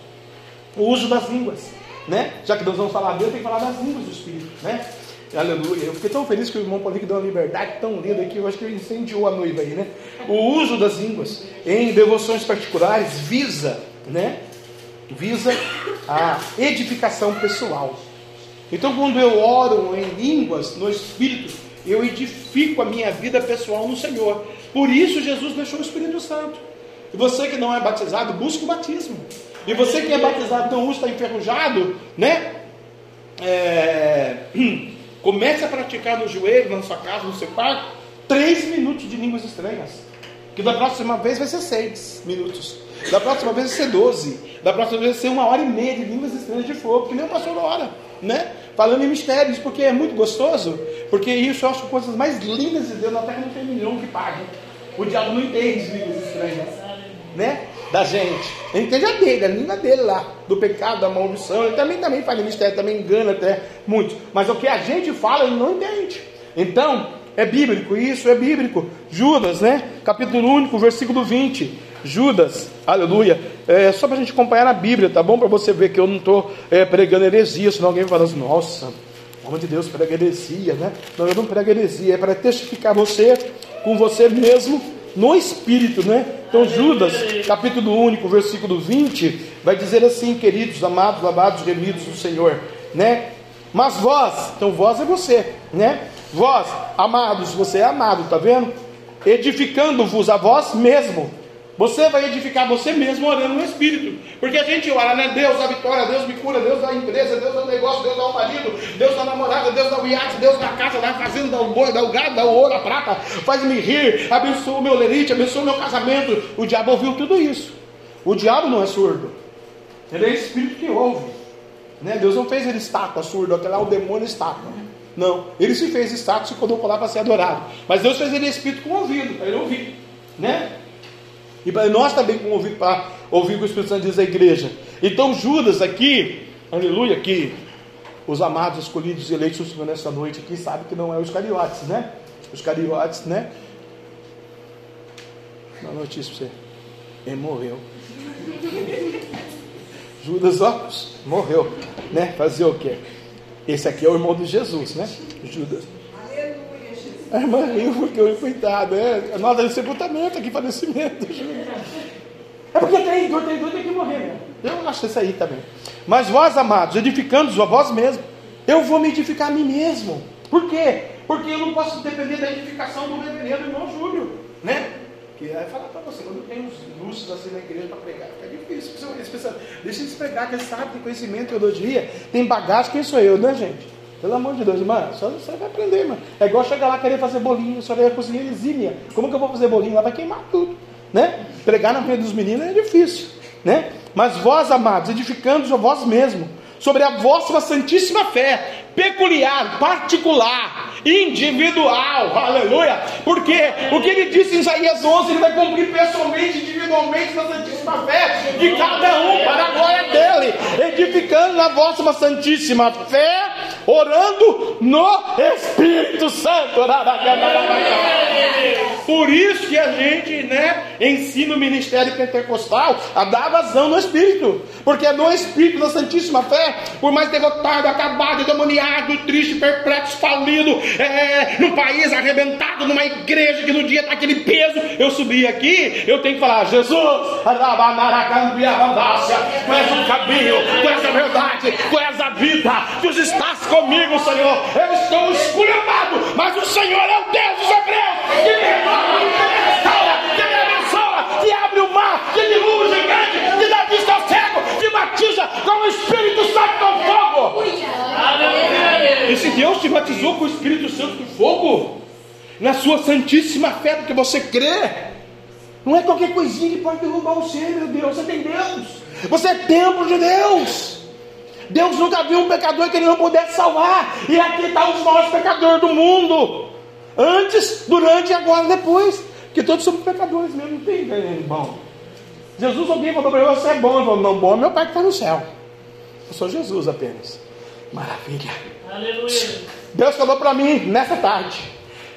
O uso das línguas. Né? Já que Deus vamos falar Deus, tem que falar das línguas do Espírito. Né? Aleluia. Eu fiquei tão feliz que o irmão Paulinho deu uma liberdade tão linda aqui. Eu acho que ele incendiou a noiva aí, né? O uso das línguas em devoções particulares visa né? Visa a edificação pessoal. Então, quando eu oro em línguas, no Espírito, eu edifico a minha vida pessoal no Senhor. Por isso, Jesus deixou o Espírito Santo. E você que não é batizado, busque o batismo. E você que é batizado, não está enferrujado, né? É... [CLEARS THROAT] Comece a praticar no joelho, na sua casa, no seu quarto, três minutos de línguas estranhas. Que da próxima vez vai ser seis minutos. Da próxima vez vai ser 12. Da próxima vez vai ser uma hora e meia de línguas estranhas de fogo, que nem o pastor ora, né? Falando em mistérios, porque é muito gostoso, porque isso eu acho coisas mais lindas de Deus, na terra não tem nenhum que pague. O diabo não entende línguas estranhas, né? Da gente. Ele entende a dele, a língua dele lá, do pecado, da maldição. Ele também, também faz mistério, também engana até muito. Mas o que a gente fala, ele não entende. Então, é bíblico, isso é bíblico. Judas, né? Capítulo único, versículo 20. Judas, aleluia. É só para a gente acompanhar na Bíblia, tá bom? Para você ver que eu não estou é, pregando heresia, senão alguém fala assim, nossa, homem de Deus prega heresia, né? Não, eu não prego heresia, é para testificar você com você mesmo no Espírito, né? Então, Judas, capítulo único, versículo 20, vai dizer assim, queridos, amados, lavados, remidos do Senhor, né? Mas vós, então vós é você, né? Vós, amados, você é amado, tá vendo? Edificando-vos a vós mesmo você vai edificar você mesmo orando no Espírito. Porque a gente ora, né? Deus dá vitória, Deus me cura, Deus dá empresa, Deus dá negócio, Deus dá o marido, Deus dá namorada, Deus dá o iate, Deus dá a casa, dá a fazenda, dá o boi, dá o gado, dá o ouro, a prata, faz-me rir, abençoa o meu lerite, abençoa o meu casamento. O diabo ouviu tudo isso. O diabo não é surdo. Ele é espírito que ouve. Né? Deus não fez ele estátua surdo, aquele lá o demônio estátua. Não, ele se fez estátua e colocou lá para ser adorado. Mas Deus fez ele espírito com ouvido, para ele ouvir, né? E para nós também com ouvido para ouvir o que o Espírito Santo diz à igreja. Então Judas aqui, aleluia, que os amados escolhidos e eleitos do Senhor nessa noite aqui sabem que não é os cariotes, né? Os cariotes, né? Uma notícia para você. Ele morreu. [LAUGHS] Judas, ó, morreu, né? Fazer o quê? Esse aqui é o irmão de Jesus, né? Judas. A irmã riu porque eu, coitado, é nota de sepultamento aqui, falecimento. É porque tem dor, tem dor, tem que morrer mesmo. Eu acho isso aí também. Mas vós, amados, edificando-vos a vós mesmos, eu vou me edificar a mim mesmo. Por quê? Porque eu não posso depender da edificação do reverendo irmão Júlio, né? Que vai falar para você, quando tem uns luxos assim na igreja para pregar, é difícil. deixa eles pregar, que eles sabem, tem conhecimento, teologia, tem bagagem, quem sou eu, né, gente? Pelo amor de Deus, irmã, você vai aprender, irmã. É igual chegar lá querer fazer bolinho, só vai cozinhar exímia. Como que eu vou fazer bolinho? Lá vai queimar tudo, né? Pregar na frente dos meninos é difícil, né? Mas vós, amados, edificando-vos a vós mesmos, sobre a vossa santíssima fé, peculiar, particular, individual, aleluia, porque o que ele disse em Isaías 11, ele vai cumprir pessoalmente, individualmente, na santíssima fé de cada um, para a glória dele, edificando na vossa santíssima fé, orando no Espírito Santo. Por isso que a gente, né, ensina o ministério pentecostal a dar vazão no Espírito, porque é no Espírito, na santíssima fé, por mais derrotado, acabado, demoniado, triste, perplexo, falido, é, num país arrebentado, numa igreja que no dia está aquele peso. Eu subi aqui, eu tenho que falar: Jesus, tu és o caminho, tu és a verdade, tu és a vida, tu estás comigo, Senhor. Eu estou esculhambado, mas o Senhor é o Deus dos Hebreus que me renova, que me restaura, que me abençoa, que abre o mar, que derruba o gigante, que dá vista ao cego, que batiza com o Espírito Santo com fogo. E se Deus te batizou com o Espírito Santo com fogo, na sua santíssima fé, porque você crê, não é qualquer coisinha que pode derrubar você, meu Deus. Você tem Deus, você é templo de Deus. Deus nunca viu um pecador que ele não pudesse salvar, e aqui está os maiores pecadores do mundo, antes, durante e agora, depois, que todos somos pecadores mesmo, não tem bom. Jesus alguém falou para ele, você é bom, ele falou, não, bom é meu pai que está no céu. Eu sou Jesus apenas. Maravilha. Aleluia. Deus falou para mim nessa tarde.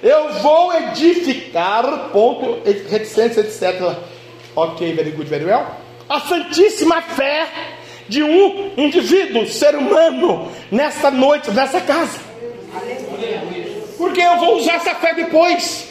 Eu vou edificar, ponto, reticência, etc. Ok, very good, very well. A santíssima fé de um indivíduo, ser humano, nessa noite, nessa casa. Porque eu vou usar essa fé depois.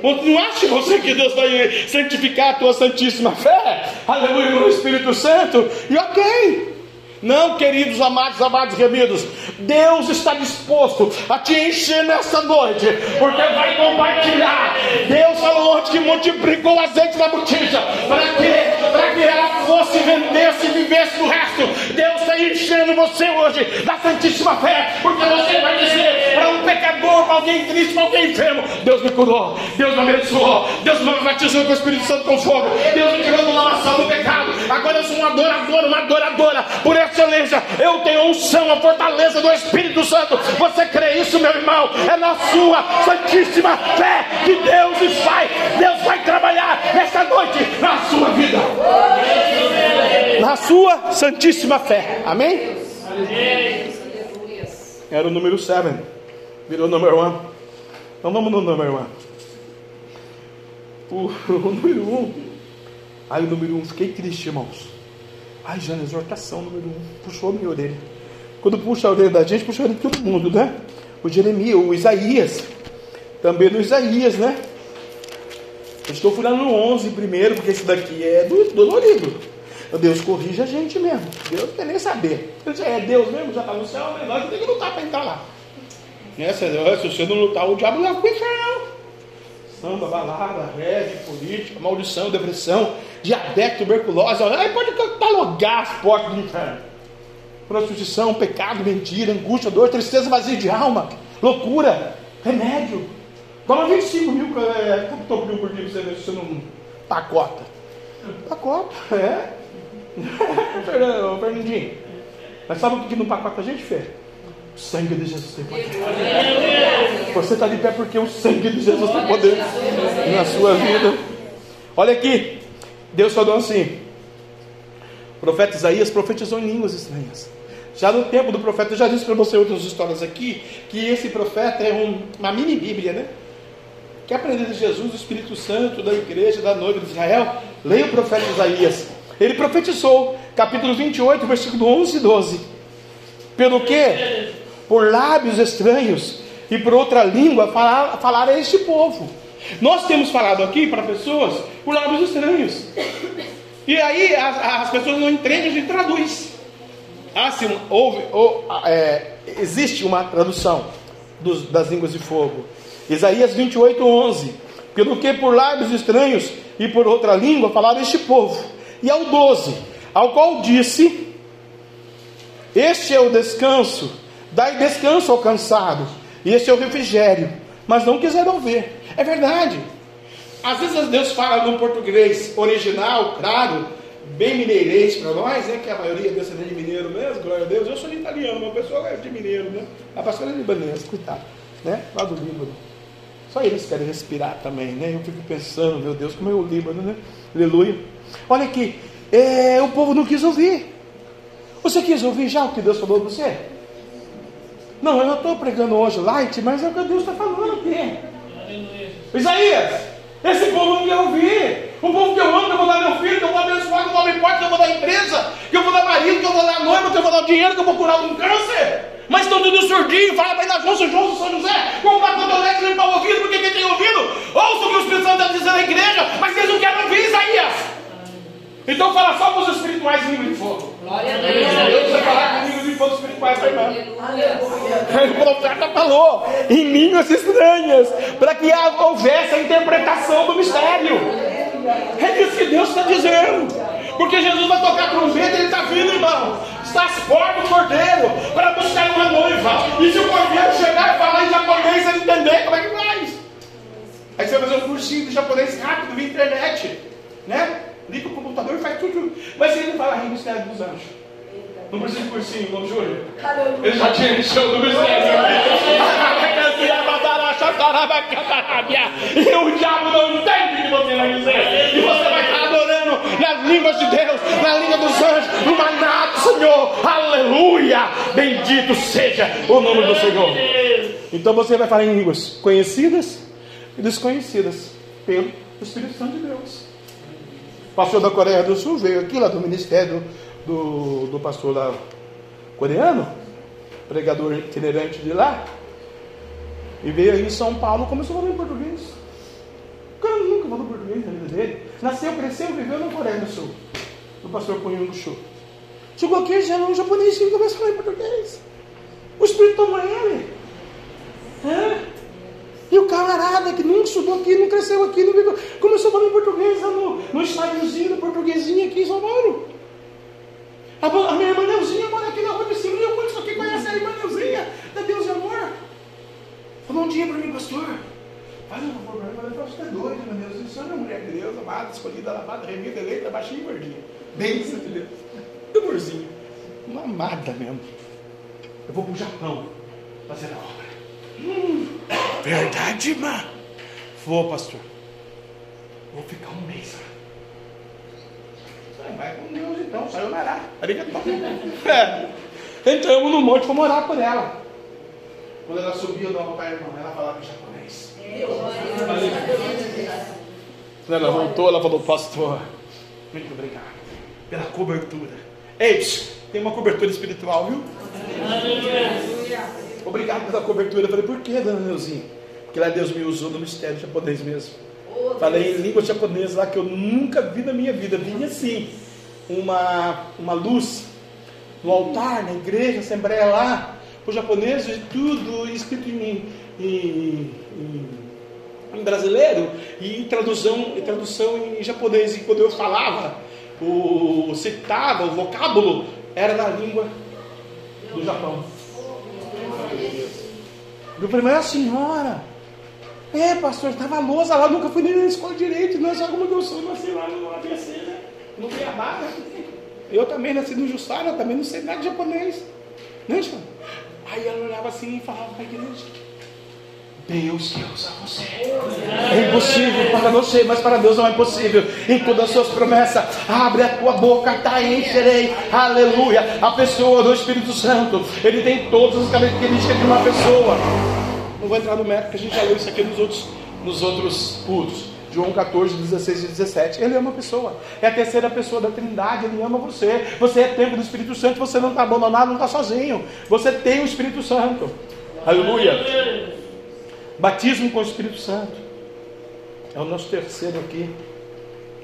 Não acha você que Deus vai santificar a tua santíssima fé? Aleluia, no Espírito Santo. E ok. Não, queridos amados, amados remidos, Deus está disposto a te encher nessa noite, porque vai compartilhar. Deus falou ontem que multiplicou o azeite da botija, para que, para que ela fosse, vendesse e vivesse do resto. Deus está enchendo você hoje da Santíssima Fé, porque você vai dizer para um pecador, para alguém triste, para alguém enfermo: Deus me curou, Deus me abençoou, Deus me batizou com o Espírito Santo com fogo, Deus me tirou da lavação do pecado. Agora eu sou uma adoradora, uma adoradora, por excelência. Eu tenho unção, a fortaleza do Espírito Santo. Você crê isso, meu irmão? É na sua santíssima fé que Deus vai, Deus vai trabalhar nesta noite na sua vida. Na sua santíssima fé. Amém? Era o número 7. Virou o número 1. Então vamos no número 1. O, [LAUGHS] o número 1. Aí o número 1. Fiquei triste, irmãos. Ai, Jana, exortação número 1. Puxou a minha orelha. Quando puxa a orelha da gente, puxa a orelha de todo mundo, né? O Jeremias, o Isaías. Também no Isaías, né? Eu estou furando no 11 primeiro, porque esse daqui é do, dolorido. Deus corrige a gente mesmo. Deus não quer nem saber. É Deus mesmo, já está no céu, mas nós temos que lutar para entrar lá. Né? Se, você não lutar, o diabo leva para o inferno. Samba, balada, rede, política, maldição, depressão, diabetes, tuberculose. Aí pode catalogar as portas do inferno prostituição, pecado, mentira, angústia, dor, tristeza, vazio de alma, loucura, remédio. Toma 25 mil, é, quanto mil por dia você, você não pacota? Pacota, é. [LAUGHS] Fernandinho, mas sabe o que não pacota a gente, Fê? O sangue de Jesus tem poder. Você está de pé porque o sangue de Jesus tem poder na sua vida. Olha aqui, Deus falou assim: o profeta Isaías profetizou em línguas estranhas. Já no tempo do profeta, eu já disse para você outras histórias aqui, que esse profeta é um, uma mini Bíblia, né? Quer aprender de Jesus, do Espírito Santo, da igreja, da noiva de Israel? Leia o profeta Isaías. Ele profetizou, capítulo 28, versículo 11 e 12. Pelo que? Por lábios estranhos e por outra língua falar, falar a este povo. Nós temos falado aqui para pessoas por lábios estranhos. E aí as, as pessoas não entendem, gente traduz. Ah, sim, houve, ou, é, existe uma tradução dos, das línguas de fogo. Isaías 28, 11. Pelo que por lábios estranhos e por outra língua falaram este povo. E ao 12, ao qual disse: Este é o descanso, dai descanso ao cansado, e este é o refrigério. Mas não quiseram ver. É verdade. Às vezes Deus fala no português original, claro, bem mineirês para nós, né? Que a maioria é descendente de mineiro mesmo, glória a Deus. Eu sou italiano, uma pessoa é de mineiro, né? A pastora é libanesa, cuidado, né? Lá do Líbano. Só eles querem respirar também, né? Eu fico pensando, meu Deus, como é o Líbano, né? Aleluia. Olha aqui, é, o povo não quis ouvir. Você quis ouvir já o que Deus falou para você? Não, eu não estou pregando hoje light, mas é o que Deus está falando aqui. Isaías, esse povo não quer ouvir. O povo que eu amo, que eu vou dar meu filho, que eu vou abençoar, que eu vou dar importa, que eu vou dar empresa, que eu vou dar marido, que eu vou dar noiva, que eu vou dar dinheiro, que eu vou curar um câncer. Mas estão tudo surdinho, fala para na João, João, São José, comprar cotonete, limpar o ouvido, porque quem tem ouvido, ouça o que o Espírito Santo está dizendo na igreja, mas eles não querem ouvir Isaías. Então fala só para os espirituais em língua de fogo. Glória a Deus. Deus vai falar com línguas de fogo espirituais, vai irmã. O profeta falou em línguas estranhas, para que houvesse a interpretação do mistério. É isso que Deus está dizendo. Porque Jesus vai tocar trombeta, ele está vindo, irmão. Está às portas do cordeiro para buscar uma noiva. E se o cordeiro chegar e falar em japonês, ele entender como é que faz. Aí você vai fazer um cursinho de japonês rápido via internet. Né? Liga o computador e faz tudo. Mas ele não fala em mistério dos anjos. Não precisa de cursinho, não, Júlio. Ele já tinha encheu do e o diabo não entende o que você vai dizer. E você vai estar adorando nas línguas de Deus, na língua dos anjos, no maná do Senhor. Aleluia! Bendito seja o nome do Senhor. Então você vai falar em línguas conhecidas e desconhecidas pelo Espírito Santo de Deus. O pastor da Coreia do Sul veio aqui lá do ministério do, do pastor lá coreano, pregador itinerante de lá, e veio aí em São Paulo começou a falar em português. O cara nunca falou português na vida dele. Nasceu, cresceu, viveu na Coreia do Sul. O pastor Punho do Show. Chegou aqui, já um japonês que começa a falar em português. O Espírito toma ele. É. E o camarada que nunca estudou aqui, não cresceu aqui, não viveu, começou a falar em português lá no, no estádiozinho, no portuguesinho aqui em São Paulo. A, a minha irmã Neuzinha mora aqui na rua de cima, e eu muitos aqui conhecem a irmã Neuzinha, da Deus e Amor. Falou um dia para mim, pastor. Faz um favor para mim, eu falei, você é doido, meu Deus. Isso é uma mulher de Deus, amada, escolhida, lavada, remida, eleita, baixinha e gordinha. Bênção de Deus. Amorzinho. Uma amada mesmo. Eu vou para o Japão fazer a obra. Hum, verdade, irmã? Vou, pastor. Vou ficar um mês lá. Vai com Deus então, saiu. Arigatão. [LAUGHS] É. Entramos no monte para morar com ela. Quando ela subiu do altar, irmão, ela falava em japonês. Quando ela voltou, ela falou, pastor, muito obrigado pela cobertura. Ei, tem uma cobertura espiritual, viu? Obrigado pela cobertura. Eu falei, por que, dona Neuzinha? Porque lá Deus me usou no mistério japonês mesmo. Falei em língua japonesa lá que eu nunca vi na minha vida. Vinha assim, uma, uma luz no altar, na igreja, assembleia lá, o japonês e tudo escrito em, em, em, em brasileiro e tradução, e tradução em japonês. E quando eu falava, o citava, o vocábulo era na língua do Japão. Eu falei, mas a senhora? É, pastor, estava lousa lá, nunca fui nem na escola direito, não é só como eu sou, nasci lá no ABC, né? No Cuiabá, né? Eu também nasci no Jussara, também não sei nada de japonês. Né, João? Aí ela olhava assim e falava para a igreja: Deus quer usar você. É impossível para você, mas para Deus não é impossível. Em todas as suas promessas, abre a tua boca, tá encherei. Aleluia. A pessoa do Espírito Santo, ele tem todas as características de uma pessoa. Não vou entrar no mérito, porque a gente já leu isso aqui nos outros, nos outros cultos. João 14, 16 e 17. Ele ama a pessoa. É a terceira pessoa da Trindade. Ele ama você. Você é templo do Espírito Santo. Você não está abandonado, não está sozinho. Você tem o Espírito Santo. Aleluia. Batismo com o Espírito Santo. É o nosso terceiro aqui.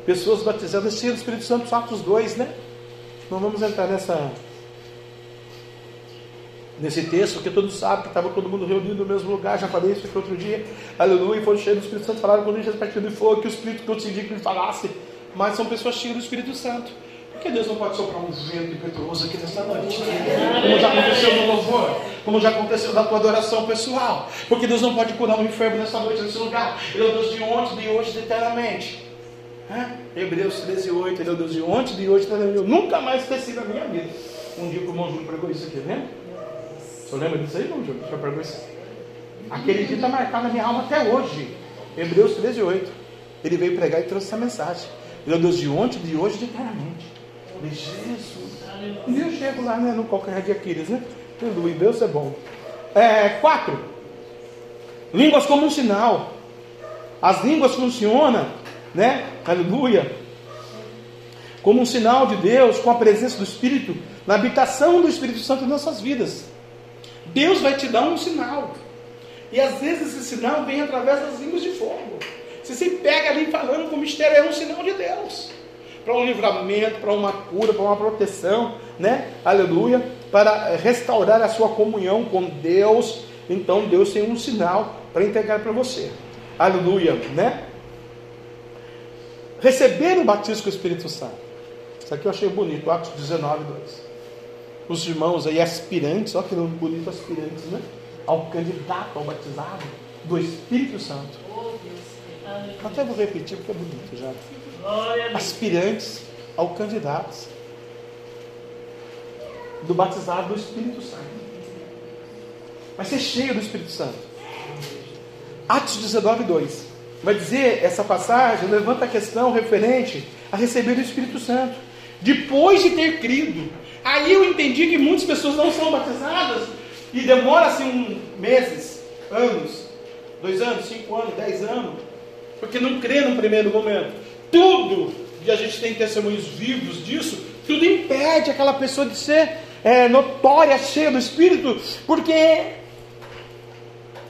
Pessoas batizadas cheias do Espírito Santo, Atos 2, né? Não vamos entrar nessa nesse texto, porque todos sabem que estava todo mundo reunido no mesmo lugar, já falei isso aqui outro dia, aleluia, e foram cheios do Espírito Santo, falaram com línguas partindo de fogo, que o Espírito concedeu que ele falasse, mas são pessoas cheias do Espírito Santo. Por que Deus não pode soprar um vento impetuoso aqui nesta noite? Como já aconteceu no louvor, como já aconteceu na tua adoração pessoal. Porque Deus não pode curar um enfermo nessa noite, nesse lugar. Ele é o Deus de ontem, de hoje, de eternamente. Hebreus 13, 8, Ele é o Deus de ontem, de hoje, de eternamente. Eu nunca mais esqueci na minha vida. Um dia que o irmão Júlio pregou isso aqui, né? Você lembra disso aí, irmão Júlio? Já pregou isso? Aquele dia está marcado na minha alma até hoje. Hebreus 13, 8. Ele veio pregar e trouxe essa mensagem. Ele é Deus de ontem, de hoje, de eternamente. Falei, Jesus. Dia eu chego lá né, no calcanhar de Aquiles, né? Aleluia, Deus é bom. É, quatro. Línguas como um sinal. As línguas funcionam, né? Aleluia. Como um sinal de Deus, com a presença do Espírito, na habitação do Espírito Santo em nossas vidas. Deus vai te dar um sinal. E às vezes esse sinal vem através das línguas de fogo. Se você pega ali falando com mistério, é um sinal de Deus para um livramento, para uma cura, para uma proteção, né? Aleluia, para restaurar a sua comunhão com Deus. Então Deus tem um sinal para entregar para você. Aleluia, né? Receber o batismo com o Espírito Santo. Isso aqui eu achei bonito, Atos 19, 2. Os irmãos aí aspirantes, olha que nome bonito, aspirantes, né? Ao candidato, ao batizado do Espírito Santo. Até vou repetir porque é bonito já aspirantes ao candidato do batizado do Espírito Santo. Vai ser cheio do Espírito Santo. Atos 19, 2. Vai dizer, essa passagem levanta a questão referente a receber o Espírito Santo. Depois de ter crido. Aí eu entendi que muitas pessoas não são batizadas e demora-se um meses, anos, dois anos, cinco anos, dez anos, porque não crê no primeiro momento tudo, e a gente tem testemunhos vivos disso, tudo impede aquela pessoa de ser é, notória, cheia do Espírito, porque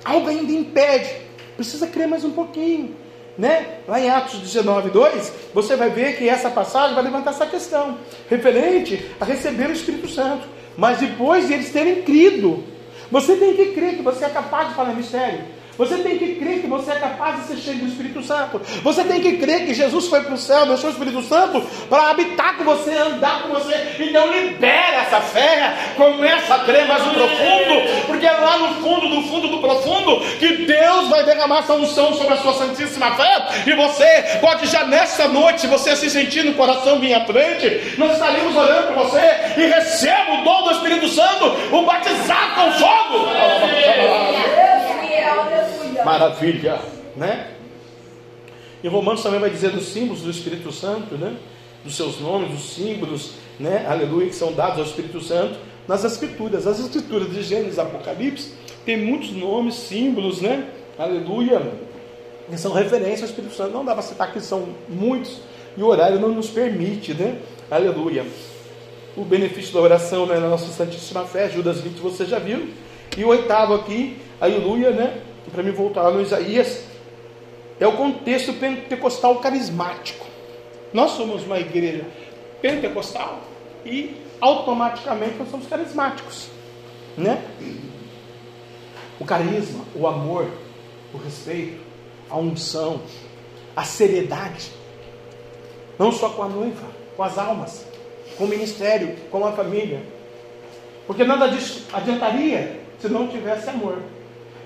algo ainda impede. Precisa crer mais um pouquinho. Né? Lá em Atos 19, 2, você vai ver que essa passagem vai levantar essa questão, referente a receber o Espírito Santo. Mas depois de eles terem crido, você tem que crer que você é capaz de falar mistério. Você tem que crer que você é capaz de ser cheio do Espírito Santo. Você tem que crer que Jesus foi para o céu, deixou o Espírito Santo para habitar com você, andar com você. Então libera essa fé, começa a crer mais no profundo, porque é lá no fundo, do fundo do profundo, que Deus vai derramar essa unção sobre a sua santíssima fé. E você pode já nessa noite, você se sentir no coração vir à frente, nós estaremos orando por você e receba o dom do Espírito Santo, o batizado com fogo. Maravilha, né? Em Romanos também vai dizer dos símbolos do Espírito Santo, né? Dos seus nomes, dos símbolos, né? Aleluia, que são dados ao Espírito Santo nas Escrituras. As Escrituras de Gênesis e Apocalipse tem muitos nomes, símbolos, né? Aleluia, que são referências ao Espírito Santo. Não dá para citar que são muitos e o horário não nos permite, né? Aleluia. O benefício da oração né, na nossa Santíssima Fé, Judas 20, você já viu. E o oitavo aqui, aleluia, né? para me voltar lá no Isaías, é o contexto pentecostal carismático. Nós somos uma igreja pentecostal e automaticamente nós somos carismáticos, né? O carisma, o amor, o respeito, a unção, a seriedade, não só com a noiva, com as almas, com o ministério, com a família, porque nada disso adiantaria se não tivesse amor.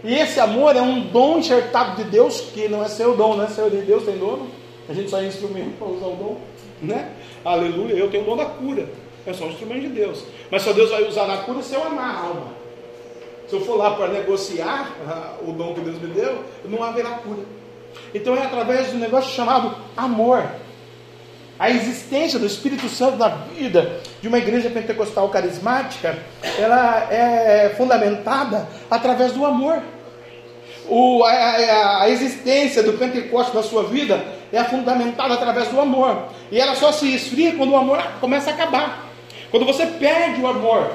E esse amor é um dom enxertado de Deus, que não é seu dom, não é seu de Deus, tem dono. A gente só é instrumento para usar o dom, né? Aleluia, eu tenho o dom da cura. Eu sou um instrumento de Deus. Mas só Deus vai usar na cura se eu amar a alma. Se eu for lá para negociar ah, o dom que Deus me deu, não haverá cura. Então é através de um negócio chamado amor. A existência do Espírito Santo na vida de uma igreja pentecostal carismática, ela é fundamentada através do amor. O, a, a, a, existência do Pentecostes na sua vida é fundamentada através do amor. E ela só se esfria quando o amor começa a acabar. Quando você perde o amor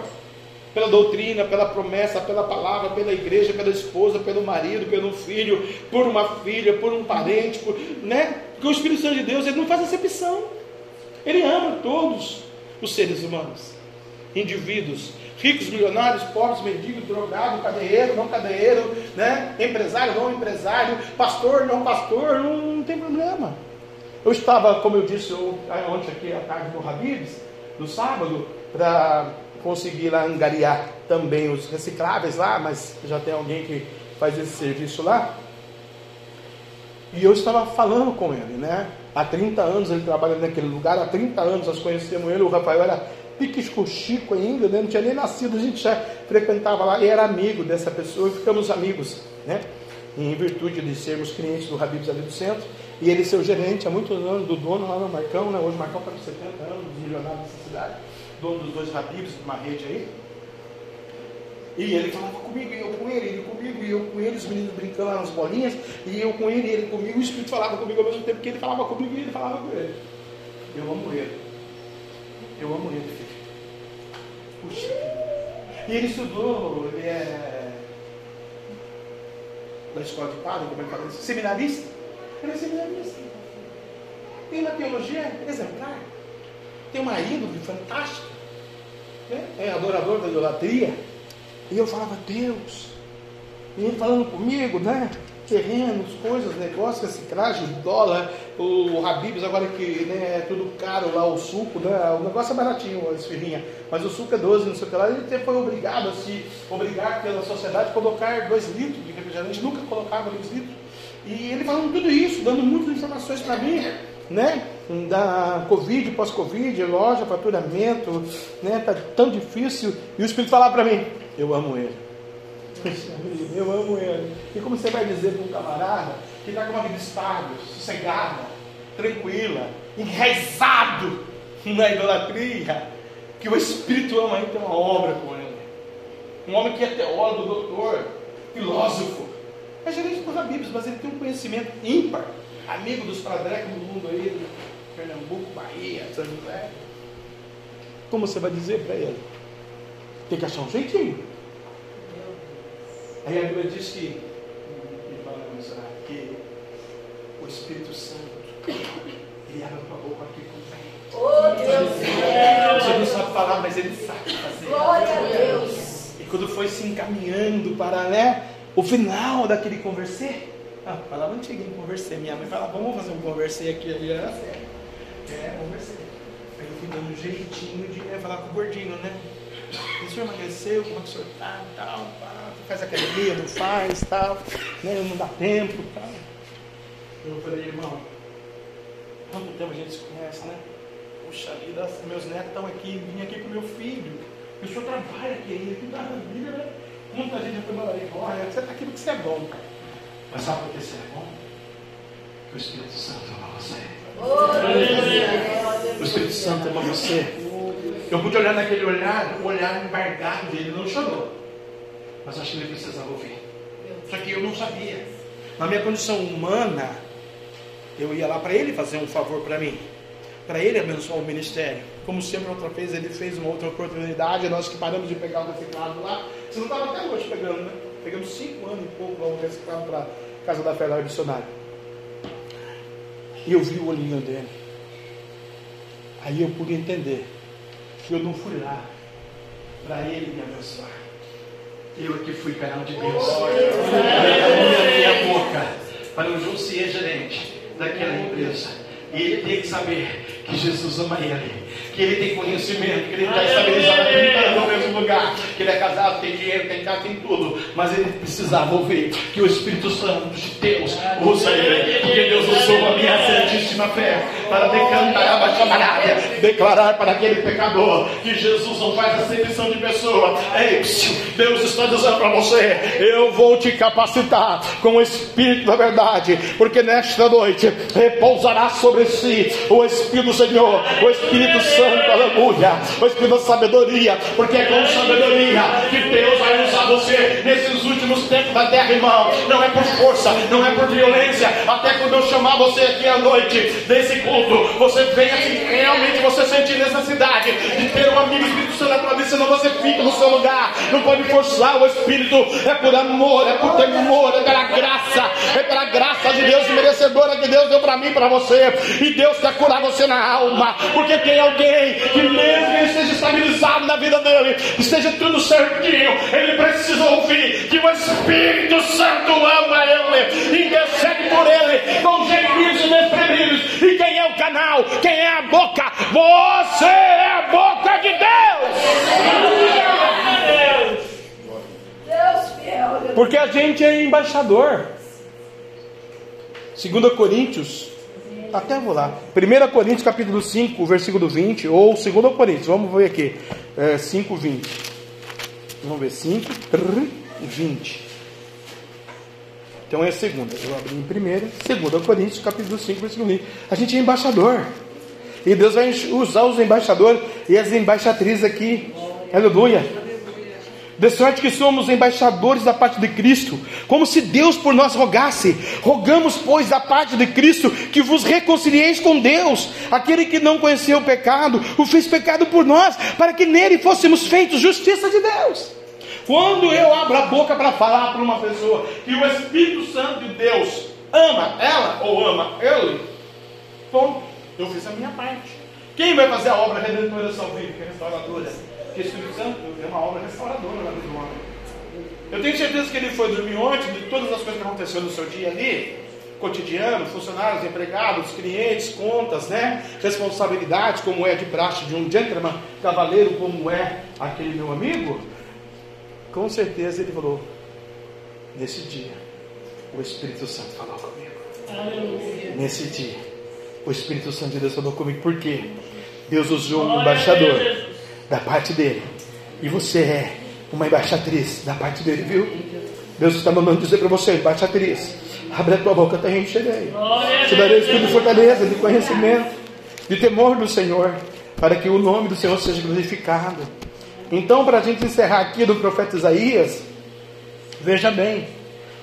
pela doutrina, pela promessa, pela palavra, pela igreja, pela esposa, pelo marido, pelo filho, por uma filha, por um parente, por, né? Porque o Espírito Santo de Deus ele não faz acepção. Ele ama todos os seres humanos, indivíduos, ricos, milionários, pobres, mendigos, drogado, cadeiro, não cadeiro, né? empresário, não empresário, pastor, não pastor, não, não tem problema. Eu estava, como eu disse ontem aqui à tarde no Habibs, no sábado, para conseguir lá angariar também os recicláveis lá, mas já tem alguém que faz esse serviço lá. E eu estava falando com ele, né? Há 30 anos ele trabalha naquele lugar, há 30 anos nós conhecemos ele, o Rafael era piquisco chico ainda, né? não tinha nem nascido, a gente já frequentava lá e era amigo dessa pessoa e ficamos amigos, né? Em virtude de sermos clientes do Habibs ali do centro, e ele ser o gerente há muitos anos do dono lá no Marcão, né? Hoje o Marcão está com 70 anos, milionário dessa cidade, dono dos dois Habibs, uma rede aí. E ele falava comigo, e eu com ele, ele comigo, e eu com ele, os meninos brincando lá nas bolinhas, e eu com ele, e ele comigo, o Espírito falava comigo ao mesmo tempo que ele falava comigo e ele falava com ele. Eu amo ele. Eu amo ele, filho. Puxa. E ele estudou, ele é da escola de padre, como é que fala? Seminarista? Ele é seminarista. Tem uma teologia exemplar. Tem uma índole fantástica. Né? É adorador da idolatria. E eu falava, Deus. E ele falando comigo, né? terrenos, coisas, negócios, reciclagem, dólar, o Habibs, agora que né, é tudo caro lá, o suco, né, o negócio é baratinho, a esfirrinha, mas o suco é 12, não sei o que lá, ele foi obrigado a se obrigar pela sociedade a colocar 2 litros de refrigerante, nunca colocava 2 litros. E ele falando tudo isso, dando muitas informações para mim, né? Da Covid, pós-Covid, loja, faturamento, né? Tá tão difícil. E o Espírito falava para mim, eu amo ele. [LAUGHS] Eu amo ele. E como você vai dizer para um camarada que está com uma vida estável, sossegada, tranquila, enraizado na idolatria, que o Espírito ama ele, tem uma obra com ele. Um homem que é teólogo, doutor, filósofo. É gerente por Bíblia, mas ele tem um conhecimento ímpar, amigo dos padrecos do mundo aí, Pernambuco, Bahia, São José. Como você vai dizer para ele? Tem que achar um jeitinho. Aí a Bíblia diz que, que o Espírito Santo, ele abre a tua boca aqui com. Oh, Deus! Você não sabe falar, mas ele sabe fazer. Glória a Deus! E quando foi se encaminhando para né, o final daquele conversê, ah, falava antiga em conversê, minha mãe falava, vamos fazer um conversê aqui, ali era sério. É, conversê. Aí eu fui dando um jeitinho de né, falar com o gordinho, né? O senhor emagreceu, como é que o senhor tá, tal, tal faz academia, não faz, tal, né? não dá tempo, tal. Eu falei, irmão, quanto tempo a gente se conhece, né? Puxa vida, meus netos estão aqui, vim aqui com meu filho. O senhor trabalha aqui ainda, aqui da família, né? Muita gente já foi embora olha, você está aqui porque você é bom. Mas sabe por que você é bom? Que o Espírito Santo ama você. O Espírito Santo ama você. Eu pude olhar naquele olhar, o olhar embargado dele, não chorou mas acho que ele precisava ouvir. Só que eu não sabia. Na minha condição humana, eu ia lá para ele fazer um favor para mim, para ele abençoar o ministério. Como sempre, outra vez ele fez uma outra oportunidade, nós que paramos de pegar o reciclado lá. Você não estava até hoje pegando, né? Pegamos cinco anos e pouco lá o reciclado para Casa da Fé da Missionária. E eu vi o olhinho dele. Aí eu pude entender que eu não fui lá para ele me abençoar. Eu aqui fui canal de Deus. Abrir a boca para o João ser gerente daquela empresa. E ele tem que saber que Jesus ama ele, que ele tem conhecimento, que ele está estabilizado há 30 anos no mesmo lugar, que ele é casado, tem dinheiro, tem casa, tem tudo. Mas ele precisava ouvir que o Espírito Santo de Deus usa ele. Porque Deus usou a minha santíssima fé para decantar a chamarada, declarar para aquele pecador que Jesus não faz acepção de pessoa. Ei, Deus está dizendo para você: eu vou te capacitar com o Espírito da verdade, porque nesta noite repousará sobre si o Espírito do Senhor, o Espírito Santo, aleluia, o Espírito da sabedoria, porque é com sabedoria que Deus vai usar você nesses últimos tempos da terra, irmão. Não é por força, não é por violência. Até quando eu chamar você aqui à noite desse culto, você venha assim, realmente você sentir necessidade de ter um amigo Espírito Santo na tua senão você fica no seu lugar. Não pode forçar o Espírito, é por amor, é por temor, é pela graça, é pela graça de Deus merecedora que Deus deu para mim, para você. E Deus quer curar você na alma, porque tem alguém que mesmo que esteja estabilizado na vida dele, esteja tudo certinho, ele precisa ouvir que o Espírito Santo ama ele, intercede por ele com gemidos inexprimíveis. E quem é o canal? Quem é a boca? Você é a boca de Deus. Porque a gente é embaixador. 2 Coríntios, até vou lá. 1 Coríntios capítulo 5, versículo 20, ou 2 Coríntios, vamos ver aqui. É, 5, 20. Vamos ver, 5, 20. Então é a segunda. Eu abri em primeira, 2 Coríntios capítulo 5, versículo 20. A gente é embaixador. E Deus vai usar os embaixadores e as embaixatrizes aqui. Aleluia. De sorte que somos embaixadores da parte de Cristo, como se Deus por nós rogasse. Rogamos, pois, da parte de Cristo, que vos reconcilieis com Deus. Aquele que não conheceu o pecado, o fez pecado por nós, para que nele fôssemos feitos justiça de Deus. Quando eu abro a boca para falar para uma pessoa que o Espírito Santo de Deus ama ela ou ama ele, bom, eu fiz a minha parte. Quem vai fazer a obra redentora salvífica, restauradora? Que o Espírito Santo é uma obra restauradora na vida do homem. Eu tenho certeza que ele foi dormir ontem de todas as coisas que aconteceram no seu dia ali, cotidiano, funcionários, empregados, clientes, contas, né? Responsabilidades, como é de braço de um gentleman, cavaleiro, como é aquele meu amigo. Com certeza ele falou: nesse dia, o Espírito Santo falou comigo. Aleluia. Nesse dia, o Espírito Santo de Deus falou comigo. Por quê? Deus usou um embaixador da parte dele. E você é uma embaixatriz da parte dele, viu? Deus está mandando dizer para você, embaixatriz, abre a tua boca, está encherei. Te darei espírito de fortaleza, de conhecimento, de temor do Senhor, para que o nome do Senhor seja glorificado. Então, para a gente encerrar aqui do profeta Isaías, veja bem,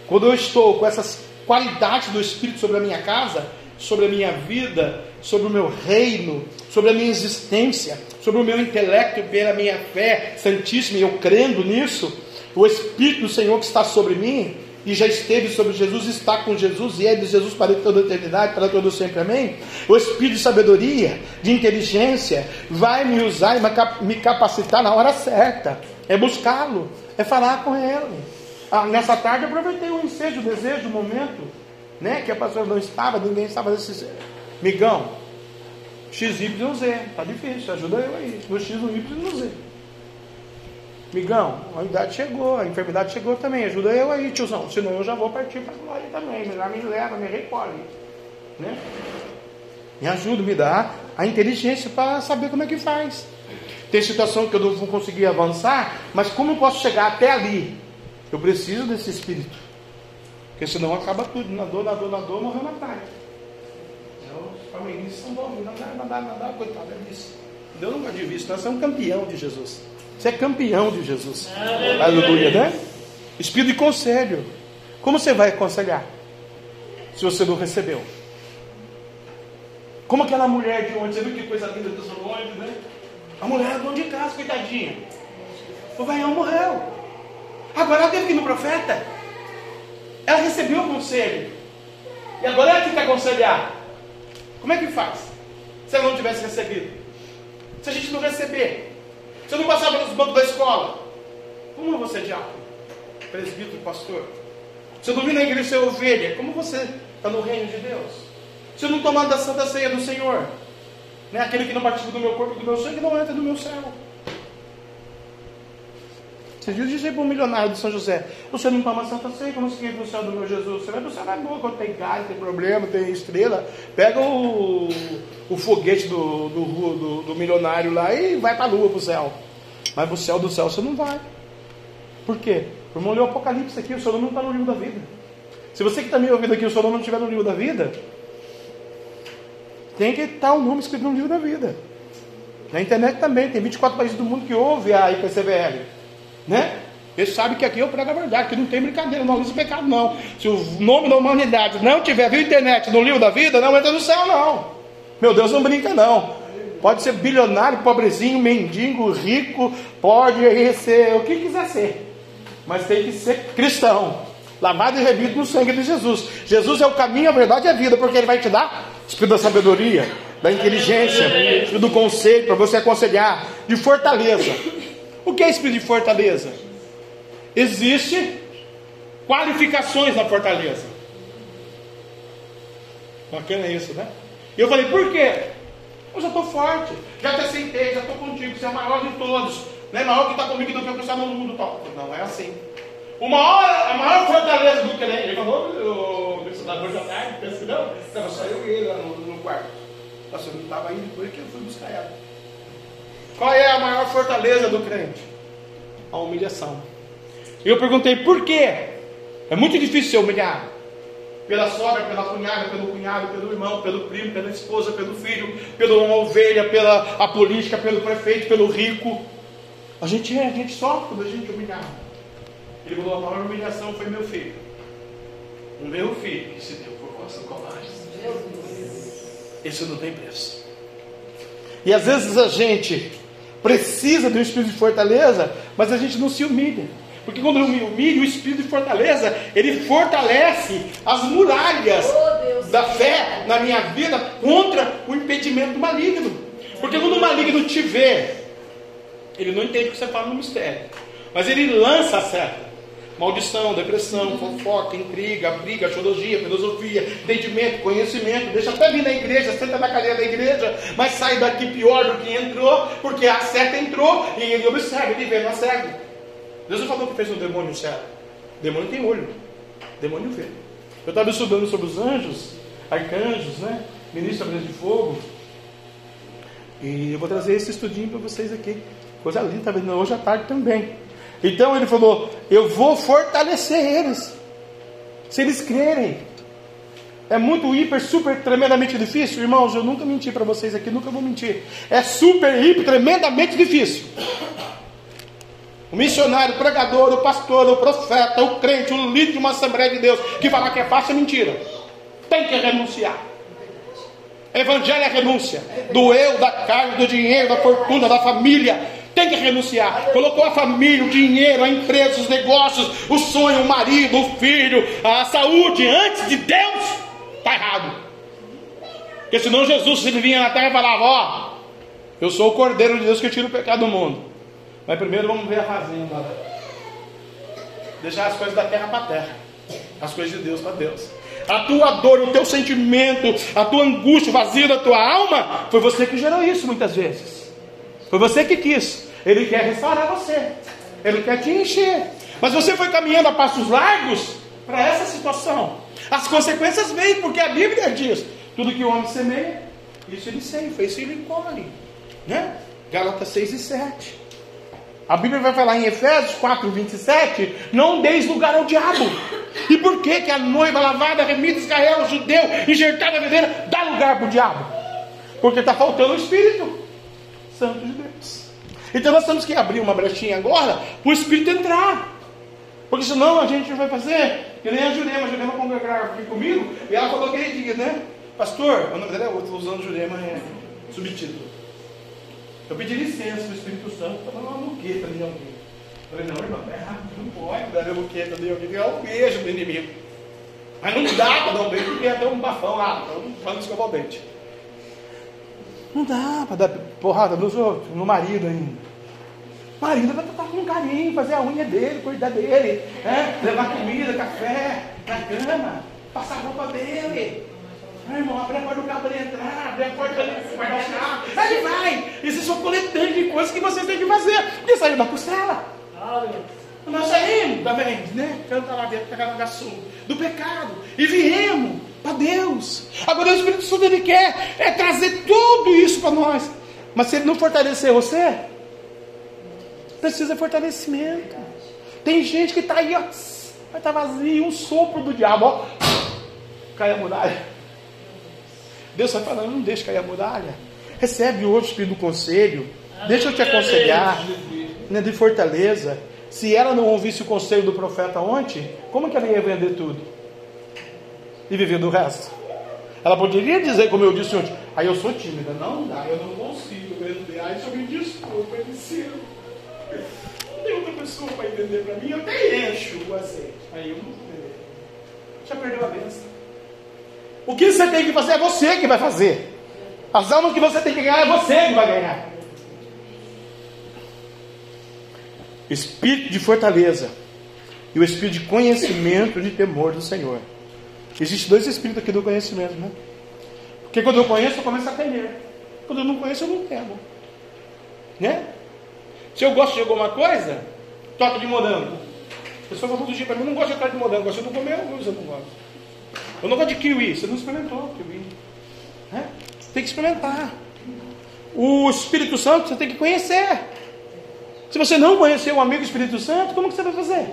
quando eu estou com essas qualidades do Espírito sobre a minha casa, sobre a minha vida, sobre o meu reino, sobre a minha existência, sobre o meu intelecto pela minha fé santíssima, e eu crendo nisso, o Espírito do Senhor que está sobre mim, e já esteve sobre Jesus, está com Jesus e é de Jesus para toda a eternidade, para todo sempre, amém? O Espírito de sabedoria, de inteligência, vai me usar e me capacitar na hora certa, é buscá-lo, é falar com ele. Ah, nessa tarde aproveitei o ensejo, o desejo, o momento, né? Que a pastora não estava, ninguém estava nesse. Migão, X, Y, Z, tá difícil, ajuda eu aí. No X, no Y no Z. Migão, a idade chegou, a enfermidade chegou também. Ajuda eu aí, tiozão. Senão eu já vou partir para a glória também. Já me leva, me recolhe. Né? Me ajuda, me dá a inteligência para saber como é que faz. Tem situação que eu não vou conseguir avançar, mas como eu posso chegar até ali? Eu preciso desse espírito. Porque senão acaba tudo. Na dor, na dor, na dor, morreu na praia. Palmeirenses são bons, nadar, nadar, nadar, coitado, é disso. Deus não gosta de visto, nós somos campeão de Jesus. Você é campeão de Jesus. Aleluia, Aleluia né? Espírito de conselho. Como você vai aconselhar? Se você não recebeu. Como aquela mulher de onde, você viu que coisa linda do longe, né? A mulher é dona de casa, coitadinha. O velhão morreu. Agora ela teve que ir no profeta. Ela recebeu o conselho. E agora ela tem que aconselhar. Como é que faz? Se ela não tivesse recebido. Se a gente não receber, você não passar pelos bancos da escola. Como você é diácono? Presbítero, pastor? Você não vir na igreja ser ovelha. Como você está no reino de Deus? Se eu não tomar da santa ceia do Senhor, né? aquele que não participa do meu corpo e do meu sangue não entra no meu céu. Esses dias eu para um milionário de São José: Você não toma Santa Ceia, como você quer para o céu do meu Jesus? Você vai para o céu é boa quando tem gás, tem problema, tem estrela. Pega o, o foguete do, do, do, do milionário lá e vai para a lua para o céu. Mas para o céu do céu você não vai. Por quê? O irmão leu o Apocalipse aqui, o seu nome não está no livro da vida. Se você que está me ouvindo aqui, o seu nome não estiver no livro da vida, tem que estar o nome escrito no livro da vida. Na internet também, tem 24 países do mundo que ouve a IPCBL. Né? Eles sabem que aqui eu prego a verdade, que não tem brincadeira, não existe pecado, não. Se o nome da humanidade não tiver via internet no livro da vida, não entra no céu, não. Meu Deus, não brinca, não. Pode ser bilionário, pobrezinho, mendigo, rico, pode ser o que quiser ser. Mas tem que ser cristão, lavado e revido no sangue de Jesus. Jesus é o caminho, a verdade e a vida, porque Ele vai te dar espírito da sabedoria, da inteligência, do conselho, para você aconselhar, de fortaleza. O que é espírito de fortaleza? Existe qualificações na fortaleza. Bacana isso, né? Eu falei, por quê? Eu já estou forte, já te aceitei, já estou contigo, você é o maior de todos, né? maior que está comigo do que o que está no mundo. Tal. Não é assim. O maior, a maior fortaleza do crente, ele falou, o mencionador já tarde, pensa que não, estava só eu e ele lá no, no quarto. Nossa, eu não estava aí depois que eu fui buscar ela. Qual é a maior fortaleza do crente? A humilhação. E eu perguntei por quê? É muito difícil ser humilhado. Pela sogra, pela cunhada, pelo cunhado, pelo irmão, pelo primo, pela esposa, pelo filho, pela ovelha, pela a política, pelo prefeito, pelo rico. A gente é, a gente sofre quando a gente é humilhado. Ele falou: a maior humilhação foi meu filho. O meu filho que se deu por vossa covardes. Isso não tem preço. E às vezes a gente precisa de um espírito de fortaleza, mas a gente não se humilha. Porque quando eu me humilho, o espírito de fortaleza, ele fortalece as muralhas oh, da fé na minha vida contra o impedimento do maligno. Porque quando o maligno te vê, ele não entende o que você fala no mistério, mas ele lança a seta. Maldição, depressão, fofoca, intriga, briga, teologia, filosofia, entendimento, conhecimento. Deixa até vir na igreja, senta na cadeira da igreja, mas sai daqui pior do que entrou, porque a seta entrou e ele observa, ele vê, não cego. Deus não falou que fez um demônio cego. Demônio tem olho, demônio vê. Eu estava estudando sobre os anjos, arcanjos, né? Ministro de fogo. E eu vou trazer esse estudinho para vocês aqui. Coisa linda, tá vendo? Hoje à tarde também. Então ele falou: Eu vou fortalecer eles. Se eles crerem. É muito hiper, super, tremendamente difícil? Irmãos, eu nunca menti para vocês aqui, nunca vou mentir. É super, hiper, tremendamente difícil. O missionário, o pregador, o pastor, o profeta, o crente, o líder de uma Assembleia de Deus que falar que é fácil é mentira. Tem que renunciar. Evangelho é renúncia. Do eu, da carne, do dinheiro, da fortuna, da família tem que renunciar. Colocou a família, o dinheiro, a empresa, os negócios, o sonho, o marido, o filho, a saúde antes de Deus. Está errado. Porque senão Jesus, ele vinha na terra e falava: Ó, eu sou o Cordeiro de Deus que tira o pecado do mundo. Mas primeiro vamos ver a fazenda. Deixar as coisas da terra para terra, as coisas de Deus para Deus. A tua dor, o teu sentimento, a tua angústia, o vazio da tua alma, foi você que gerou isso muitas vezes. Foi você que quis. Ele quer restaurar você. Ele quer te encher. Mas você foi caminhando a passos largos para essa situação. As consequências vêm, porque a Bíblia diz: tudo que o homem semeia, isso ele ceifa, isso ele colhe. Né? Gálatas 6 e 7. A Bíblia vai falar em Efésios 4, 27, não deis lugar ao diabo. E por que, que a noiva lavada, remida, Israel, judeu, enxertada na videira, dá lugar para o diabo? Porque está faltando o Espírito Santo de Deus. Então nós temos que abrir uma brechinha agora para o Espírito entrar. Porque senão a gente vai fazer, que nem a Jurema, a Jurema congregar aqui comigo, e ela falou aquele dia, né? Pastor, o nome dela é outro, usando Jurema é subtítulo. Eu pedi licença para o Espírito Santo para dar uma muqueta de alguém. Eu falei, não, irmão, é errado, não pode dar uma muqueta de alguém, é um beijo do inimigo. Mas não dá para dar um beijo, porque até um bafão lá, então vamos escovar o dente. Não dá para dar porrada nos outros, no marido ainda. O marido vai tratar com carinho, fazer a unha dele, cuidar dele, né? levar comida, café na cama, passar a roupa dele. Ai, irmão, abre a porta do carro para ele entrar, abre a porta para ele guardar Ele vai. Isso são coletâneas de coisas que vocês têm que fazer. Porque saiu da costela. Nós saímos também, né? Canta lá dentro, Tacaragaçu, do pecado. E viemos para Deus. Agora o Espírito Santo ele quer é trazer tudo isso para nós. Mas se ele não fortalecer você, precisa fortalecimento. Tem gente que está aí, ó, vai estar tá vazio, um sopro do diabo, ó, cai a muralha. Deus vai falando, não deixa cair a muralha. Recebe hoje o Espírito do Conselho. Deixa eu te aconselhar, né, de fortaleza. Se ela não ouvisse o conselho do profeta ontem, como que ela ia vender tudo? E viver do resto? Ela poderia dizer, como eu disse ontem, aí eu sou tímida. Não dá, eu não consigo vender. Aí só me desculpa, me ensina. Não tem outra pessoa para entender para mim, eu até encho o azeite. Aí eu não vender. Já perdeu a bênção. O que você tem que fazer é você que vai fazer. As almas que você tem que ganhar é você que vai ganhar. Espírito de fortaleza e o espírito de conhecimento de temor do Senhor. Existem dois espíritos aqui do conhecimento, né? Porque quando eu conheço, eu começo a temer. Quando eu não conheço, eu não temo. Né? Se eu gosto de alguma coisa, toca de morango. A pessoa falou todo dia para mim, não gosto de torta de morango, gosto de não comer alguns, eu não gosto. Eu não gosto de kiwi, você não experimentou kiwi. Né? Você tem que experimentar. O Espírito Santo você tem que conhecer. Se você não conhecer o amigo Espírito Santo, como que você vai fazer?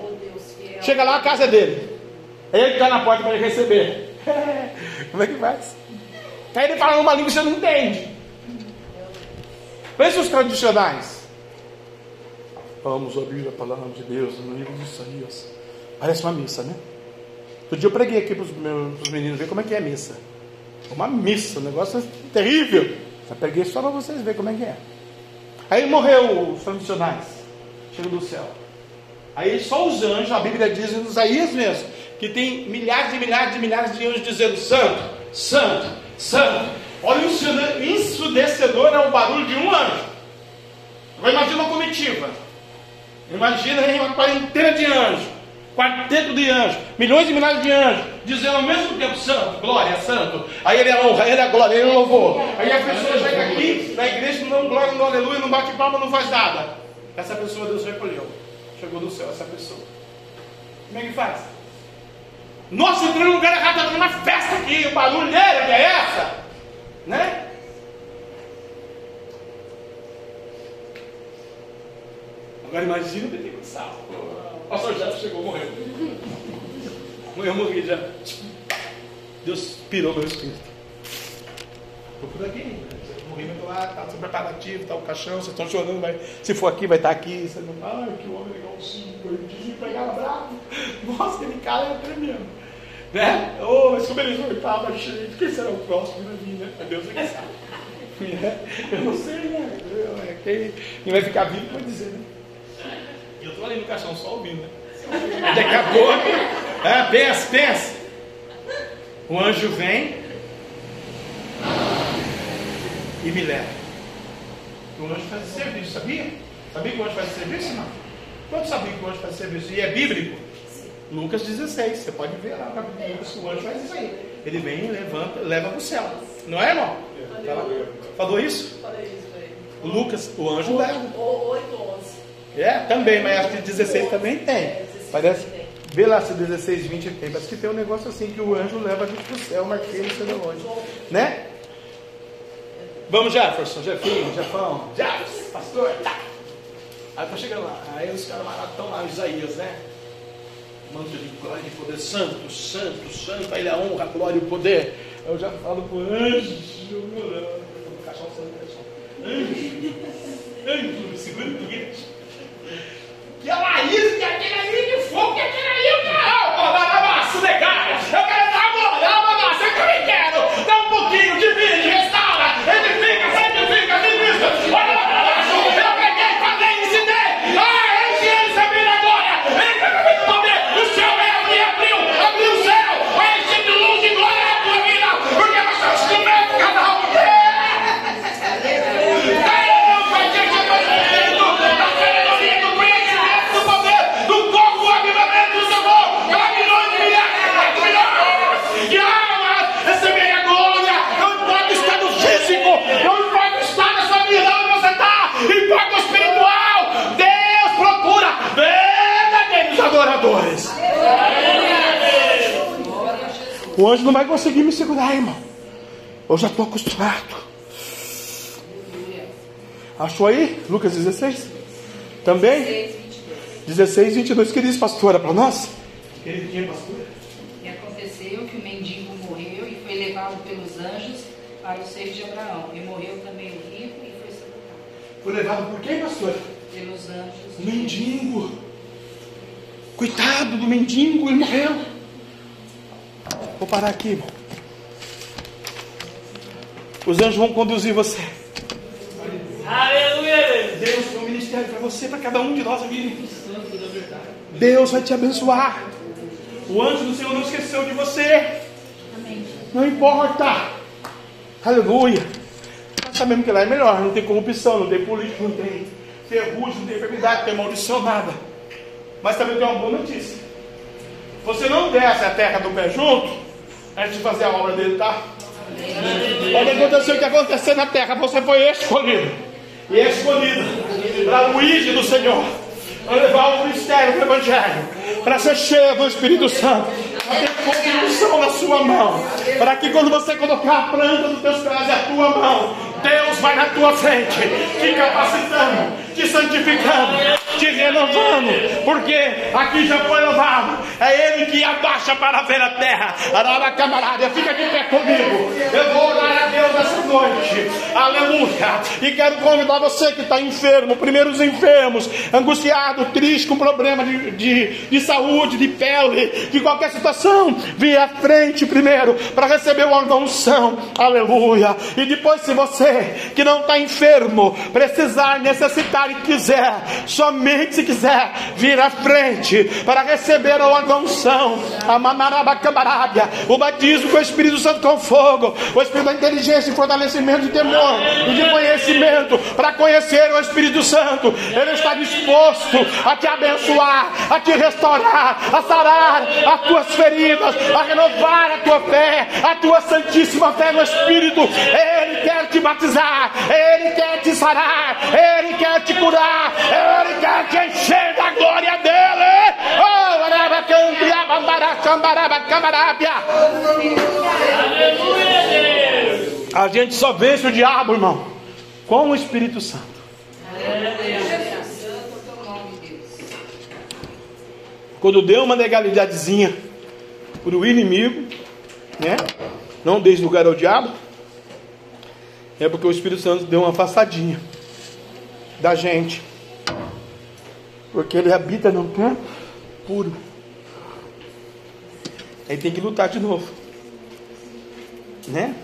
Chega lá, a casa é dele. Ele está na porta para ele receber. [LAUGHS] como é que faz? Aí ele fala numa língua que você não entende. Pense os tradicionais. Vamos ouvir a palavra de Deus no livro de Isaías. Parece uma missa, né? Outro dia eu preguei aqui para os meninos ver como é que é a missa. Uma missa, um negócio terrível. Eu preguei só para vocês verem como é que é. Aí morreu os tradicionais, chegou do céu. Aí só os anjos, a Bíblia diz em Isaías mesmo, que tem milhares e milhares e milhares de anjos dizendo santo, santo, santo. Olha o ensurdecedor é o barulho de um anjo. Agora imagina uma comitiva. Imagina uma quarentena de anjos quarteto de anjos, milhões e milhares de anjos, dizendo ao mesmo tempo, santo, glória, santo. Aí ele é honra, ele é glória, ele é louvor. Aí a pessoa chega aqui na igreja, não glória, não aleluia, não bate palma, não faz nada. Essa pessoa Deus recolheu. Chegou do céu essa pessoa. Como é que faz? Nossa, entrei no lugar errado, está uma festa aqui, o barulho dele, que é essa? Né? Agora imagina o Benedito Salvo. O pastor Jefferson chegou, morreu. Eu morri já. Deus pirou meu espírito. Estou por aqui. Estou lá, está tudo preparativo, está o caixão, vocês estão chorando, vai, se for aqui, vai estar aqui. Você não, ai, que homem legalzinho, gordinho, pegava bravo. Nossa, aquele cara é tremendo. Né? Oh, mas como ele estava cheio, quem será o próximo na minha? né? Deus é que sabe. [LAUGHS] Eu não sei, né? É quem vai ficar vivo pode dizer, né? E eu estou ali no caixão só ouvindo, né? Daqui a pouco, é, pensa, pensa. O anjo vem e me leva. O anjo faz esse serviço, sabia? Sabia que o anjo faz esse serviço? Não. Quanto sabia que o anjo faz esse serviço? E é bíblico? Lucas 16, você pode ver lá no capítulo Lucas, o anjo faz isso aí. Ele vem e levanta, leva para o céu. Não é, irmão? Falou isso? Lucas, o anjo leva. 8, 11. É, também, mas acho que 16 também tem. Parece. Vê lá se 16, 20 tem. Parece que tem um negócio assim que o anjo leva a gente para o céu, marquei não sei de onde. Né? Vamos, Jefferson, Jefinho, Jefão, Jefferson, pastor, tá. Aí tá chegando lá. Aí os caras estão lá, Isaías, né? Manto de glória e poder, santo, santo, santo, a ele a honra, a glória e o poder. Eu já falo pro anjo, anjo, anjo, segura o foguete que a Laís, que aquele ali de fogo, que aquele ali eu quero. Dá uma massa, negada. Eu quero dar amor, dá uma massa, eu também quero. Dá um pouquinho, divide, restaura, edifica, santifica, ministra. Olha lá pra baixo, eu peguei, falei, ensinei. Ah, enche ele, saber agora. Ele vai me poder. O céu é abrir, abriu, abriu o céu. Vai encher de luz e glória a tua vida, porque nós estamos comendo cada um. Caiu, vai ter que fazer. O anjo não vai conseguir me segurar, irmão. Eu já estou acostumado. Achou aí? Lucas 16? Também? 16, 22. Que diz, pastora, para nós? Queridinha pastora. E aconteceu que o mendigo morreu e foi levado pelos anjos para o seio de Abraão. E morreu também o rico e foi sepultado. Foi levado por quem, pastora? Pelos anjos. O mendigo. Coitado do mendigo, ele morreu. Vou parar aqui, irmão. Os anjos vão conduzir você. Aleluia, Deus. Tem um ministério para você, para cada um de nós aqui. Deus vai te abençoar. O anjo do Senhor não esqueceu de você. Não importa. Aleluia. Nós sabemos que lá é melhor. Não tem corrupção, não tem político, não tem ferrugem, não tem enfermidade, não tem maldição, nada. Mas também tem uma boa notícia. Você não desce a terra do pé junto antes de fazer a obra dele, tá? Pode acontecer o que acontecer na terra, você foi escolhido. E escolhido para o ide do Senhor. Para levar o ministério do Evangelho. Para ser cheio do Espírito Santo. Para ter condução na sua mão. Para que quando você colocar a planta dos teus pés a tua mão, Deus vai na tua frente, te capacitando, te santificando, te renovando, porque aqui já foi louvado. É Ele que abaixa para ver a terra. Arara camarada, fica de pé comigo. Eu vou orar a Deus essa noite. Aleluia. E quero convidar você que está enfermo, primeiro os enfermos, angustiado, triste, com problema de, de, de saúde, de pele, de qualquer situação. Vem à frente primeiro para receber uma unção. Aleluia. E depois, se você que não está enfermo, precisar, necessitar quiser, somente se quiser, vir à frente para receber a unção, a manarabacabarábia, o batismo com o Espírito Santo com fogo, o Espírito da inteligência e fortalecimento de temor e de conhecimento, para conhecer o Espírito Santo, Ele está disposto a te abençoar, a te restaurar, a sarar as tuas feridas, a renovar a tua fé, a tua santíssima fé no Espírito, Ele quer te batizar, Ele quer te sarar, Ele quer te curar, Ele quer te encher da glória dele. Oh, arabacambia, bambaracambaraba, camarábia. Aleluia, Deus. A gente só vence o diabo, irmão, com o Espírito Santo. Quando deu uma legalidadezinha para o inimigo, né? Não desde lugar ao diabo, é porque o Espírito Santo deu uma afastadinha da gente. Porque ele habita no campo puro. Aí tem que lutar de novo. Né?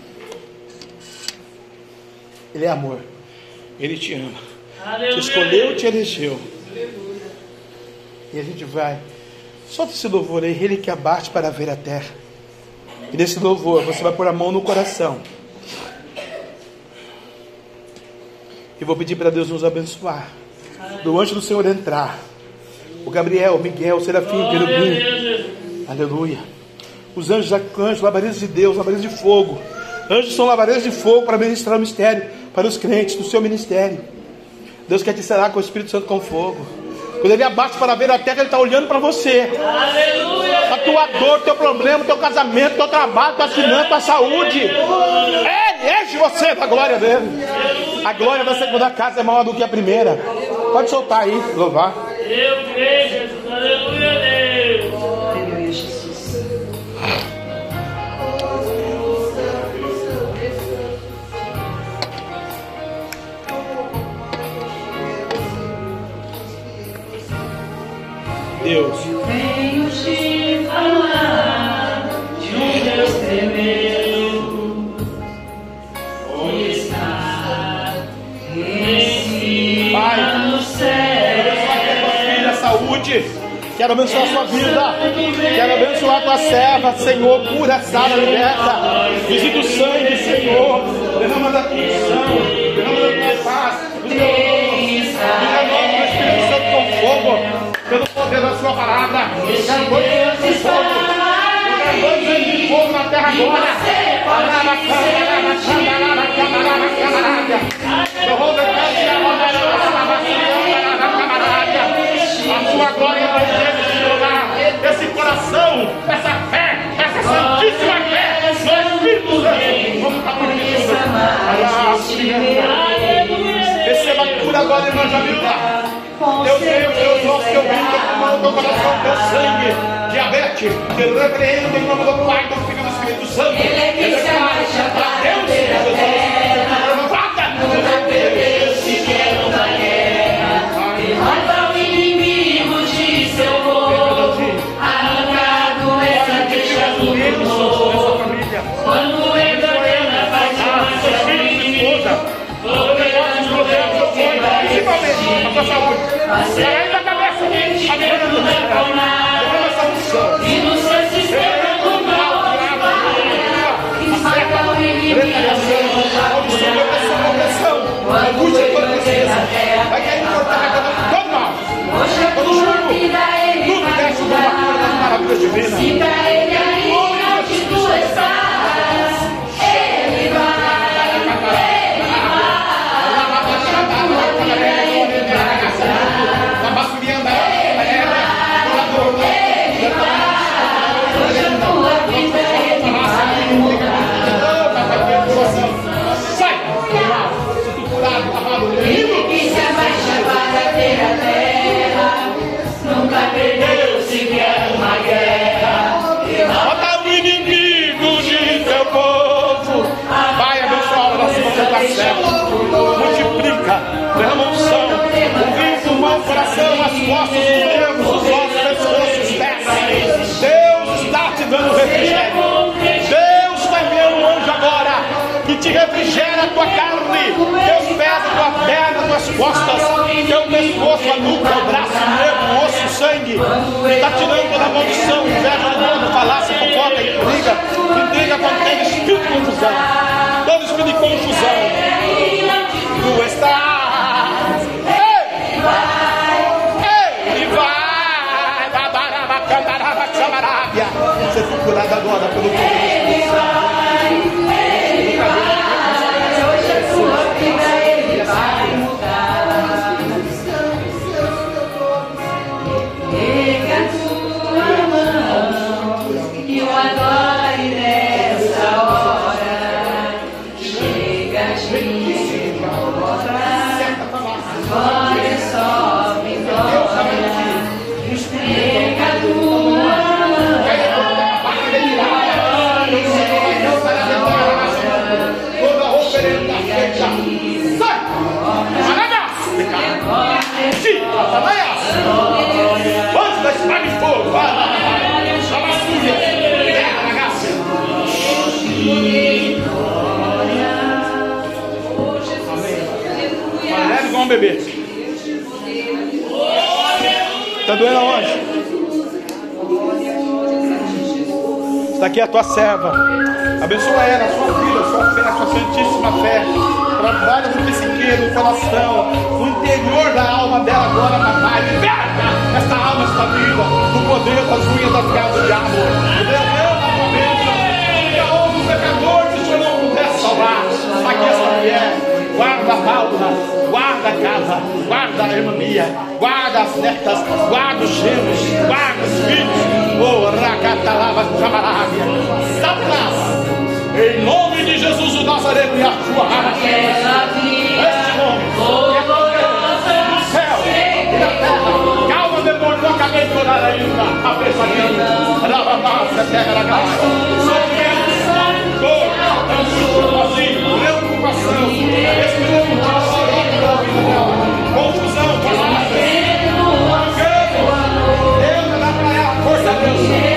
Ele é amor. Ele te ama. Te Aleluia. escolheu, te elegeu. E a gente vai. Solta esse louvor aí, ele que abate para ver a terra. E nesse louvor você vai pôr a mão no coração. E vou pedir para Deus nos abençoar. Do anjo do Senhor entrar. O Gabriel, o Miguel, o Serafim, Querubim. Aleluia. Os anjos arcanjos, labaredas de Deus, labaredas de fogo. Anjos são labaredas de fogo para ministrar o mistério para os crentes do seu ministério. Deus quer te selar com o Espírito Santo com fogo. Quando ele abate para ver a terra, ele está olhando para você. Aleluia. A tua dor, teu problema, teu casamento, teu trabalho, tua finança, tua saúde. Ele enche você da glória dele. A glória da segunda casa é maior do que a primeira. Pode soltar aí, louvar. Eu creio, Jesus. Aleluia, Deus. Deus. Venho te falar de um Deus tremendo. Onde está? Em Pai. no céu. filha, saúde. Quero abençoar a sua vida. Quero abençoar a tua serva, Senhor. Cura, sara, liberta. Visita o sangue, Senhor. Derrama da tua sua palavra. Enxergou diante de fogo. Enxergou diante de fogo na terra agora. Palavra, palavra, palavra, palavra, palavra. Eu vou deixar de agora. A o glória vai ser desfilar. Esse coração, essa fé, essa santíssima fé. o vimos. Vamos estar por isso. Receba cura agora em nós, amigo creio, Deus nosso, que eu brinco com o teu coração, teu sangue, diabetes. Eu repreendo em nome do Pai, do Filho e do Espírito Santo. Ele é que se abaixa para Deus, Se quer A saúde. Sair da cabeça. A E no seu sistema do mal, mata o inimigo, Angústia e toda tristeza. Vai cair no da todo mal. Tua vida ele Tudo desce de uma cura das maravilhas divinas. Multiplica, derrama unção. O rio, pulmão, coração, as costas, os dedos, os ossos, pescoços, os pés. Deus está te dando refrigério. Refrigera a tua carne, teus pés, tua perna, tuas costas, teu pescoço, a nuca, o braço, o nervo, o osso, o sangue. Está tirando toda a maldição, inveja, mundo, falácia, fofoca, intriga. Intriga contém espírito de confusão. Todo espírito de confusão. Tu estás. Ei! Ei! E vai! Babaraba, candaraba, chamarabia. Você foi curado agora pelo poder Santo. Hoje a sua vida ele vai mudar. Um bebê. Tá doendo aonde? Está aqui a tua serva. Abençoa ela, a sua vida, a sua fé, a sua santíssima fé. Trabalha no psiqueiro, no coração, no interior da alma dela agora, papai. Liberta esta alma, esta vida, do poder das unhas das garras do diabo. Derrama a. Que aonde o pecador que o Senhor não puder salvar, aqui esta mulher. Guarda a Paula, guarda a casa, guarda a Mia, guarda as netas, guarda os gêmeos, guarda os filhos. Oh, racatalava, chamarábia. Satanás, em nome de Jesus o Nazareno e a sua rama. Ainda. A pensamento, lava massa, terra da graça. Dor, angústia, preocupação, espírito de confusão, Deus dá para ela força, Deus.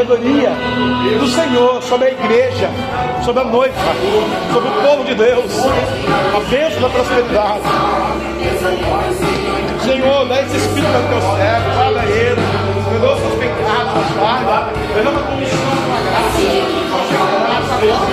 sabedoria do Senhor sobre a igreja, sobre a noiva, sobre o povo de Deus, a bênção da prosperidade. Senhor, dá esse Espírito ao teu servo, guarda ele, perdoa seus pecados, guarda, perdoa a comissão, a graça, graça,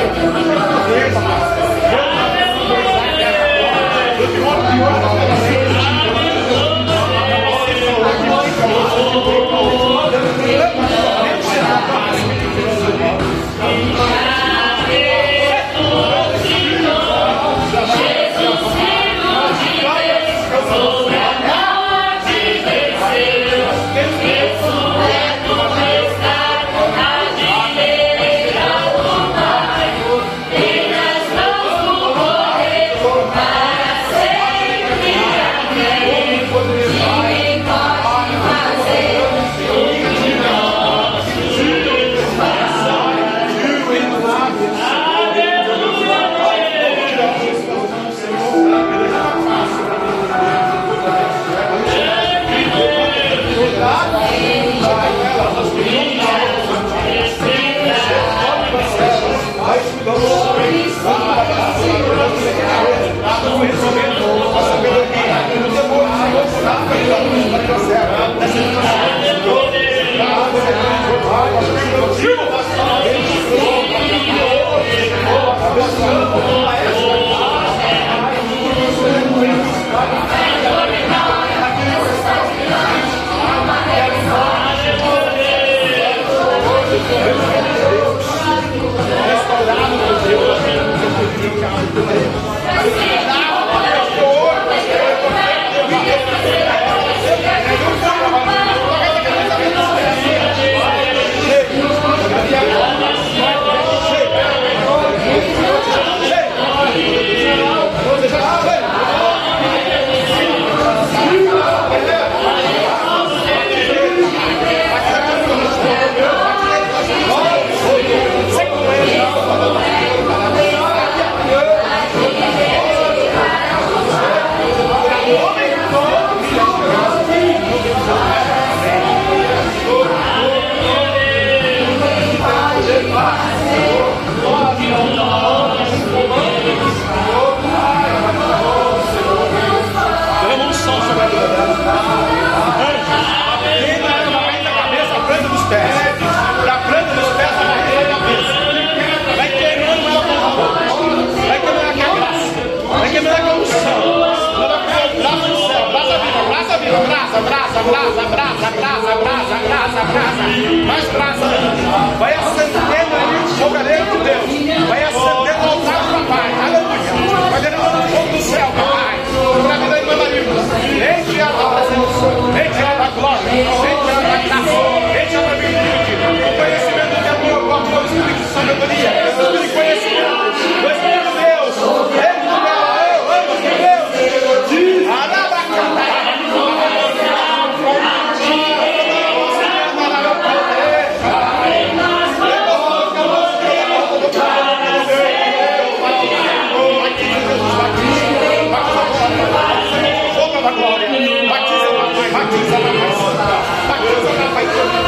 Restaurado por Deus. Hallelujah. abraça, abraça, abraça, abraça, abraça, abraça, abraça, abraça, mais abraça. Vai acendendo aí o fogareiro de Deus. Vai acendendo o altar do Pai, Aleluia. Vai derramando o fogo do céu, Pai, Na vida de Mandarina. Enche a da presença. Enche a glória. entre a glória, entre a glória virtude. O conhecimento. Thank you.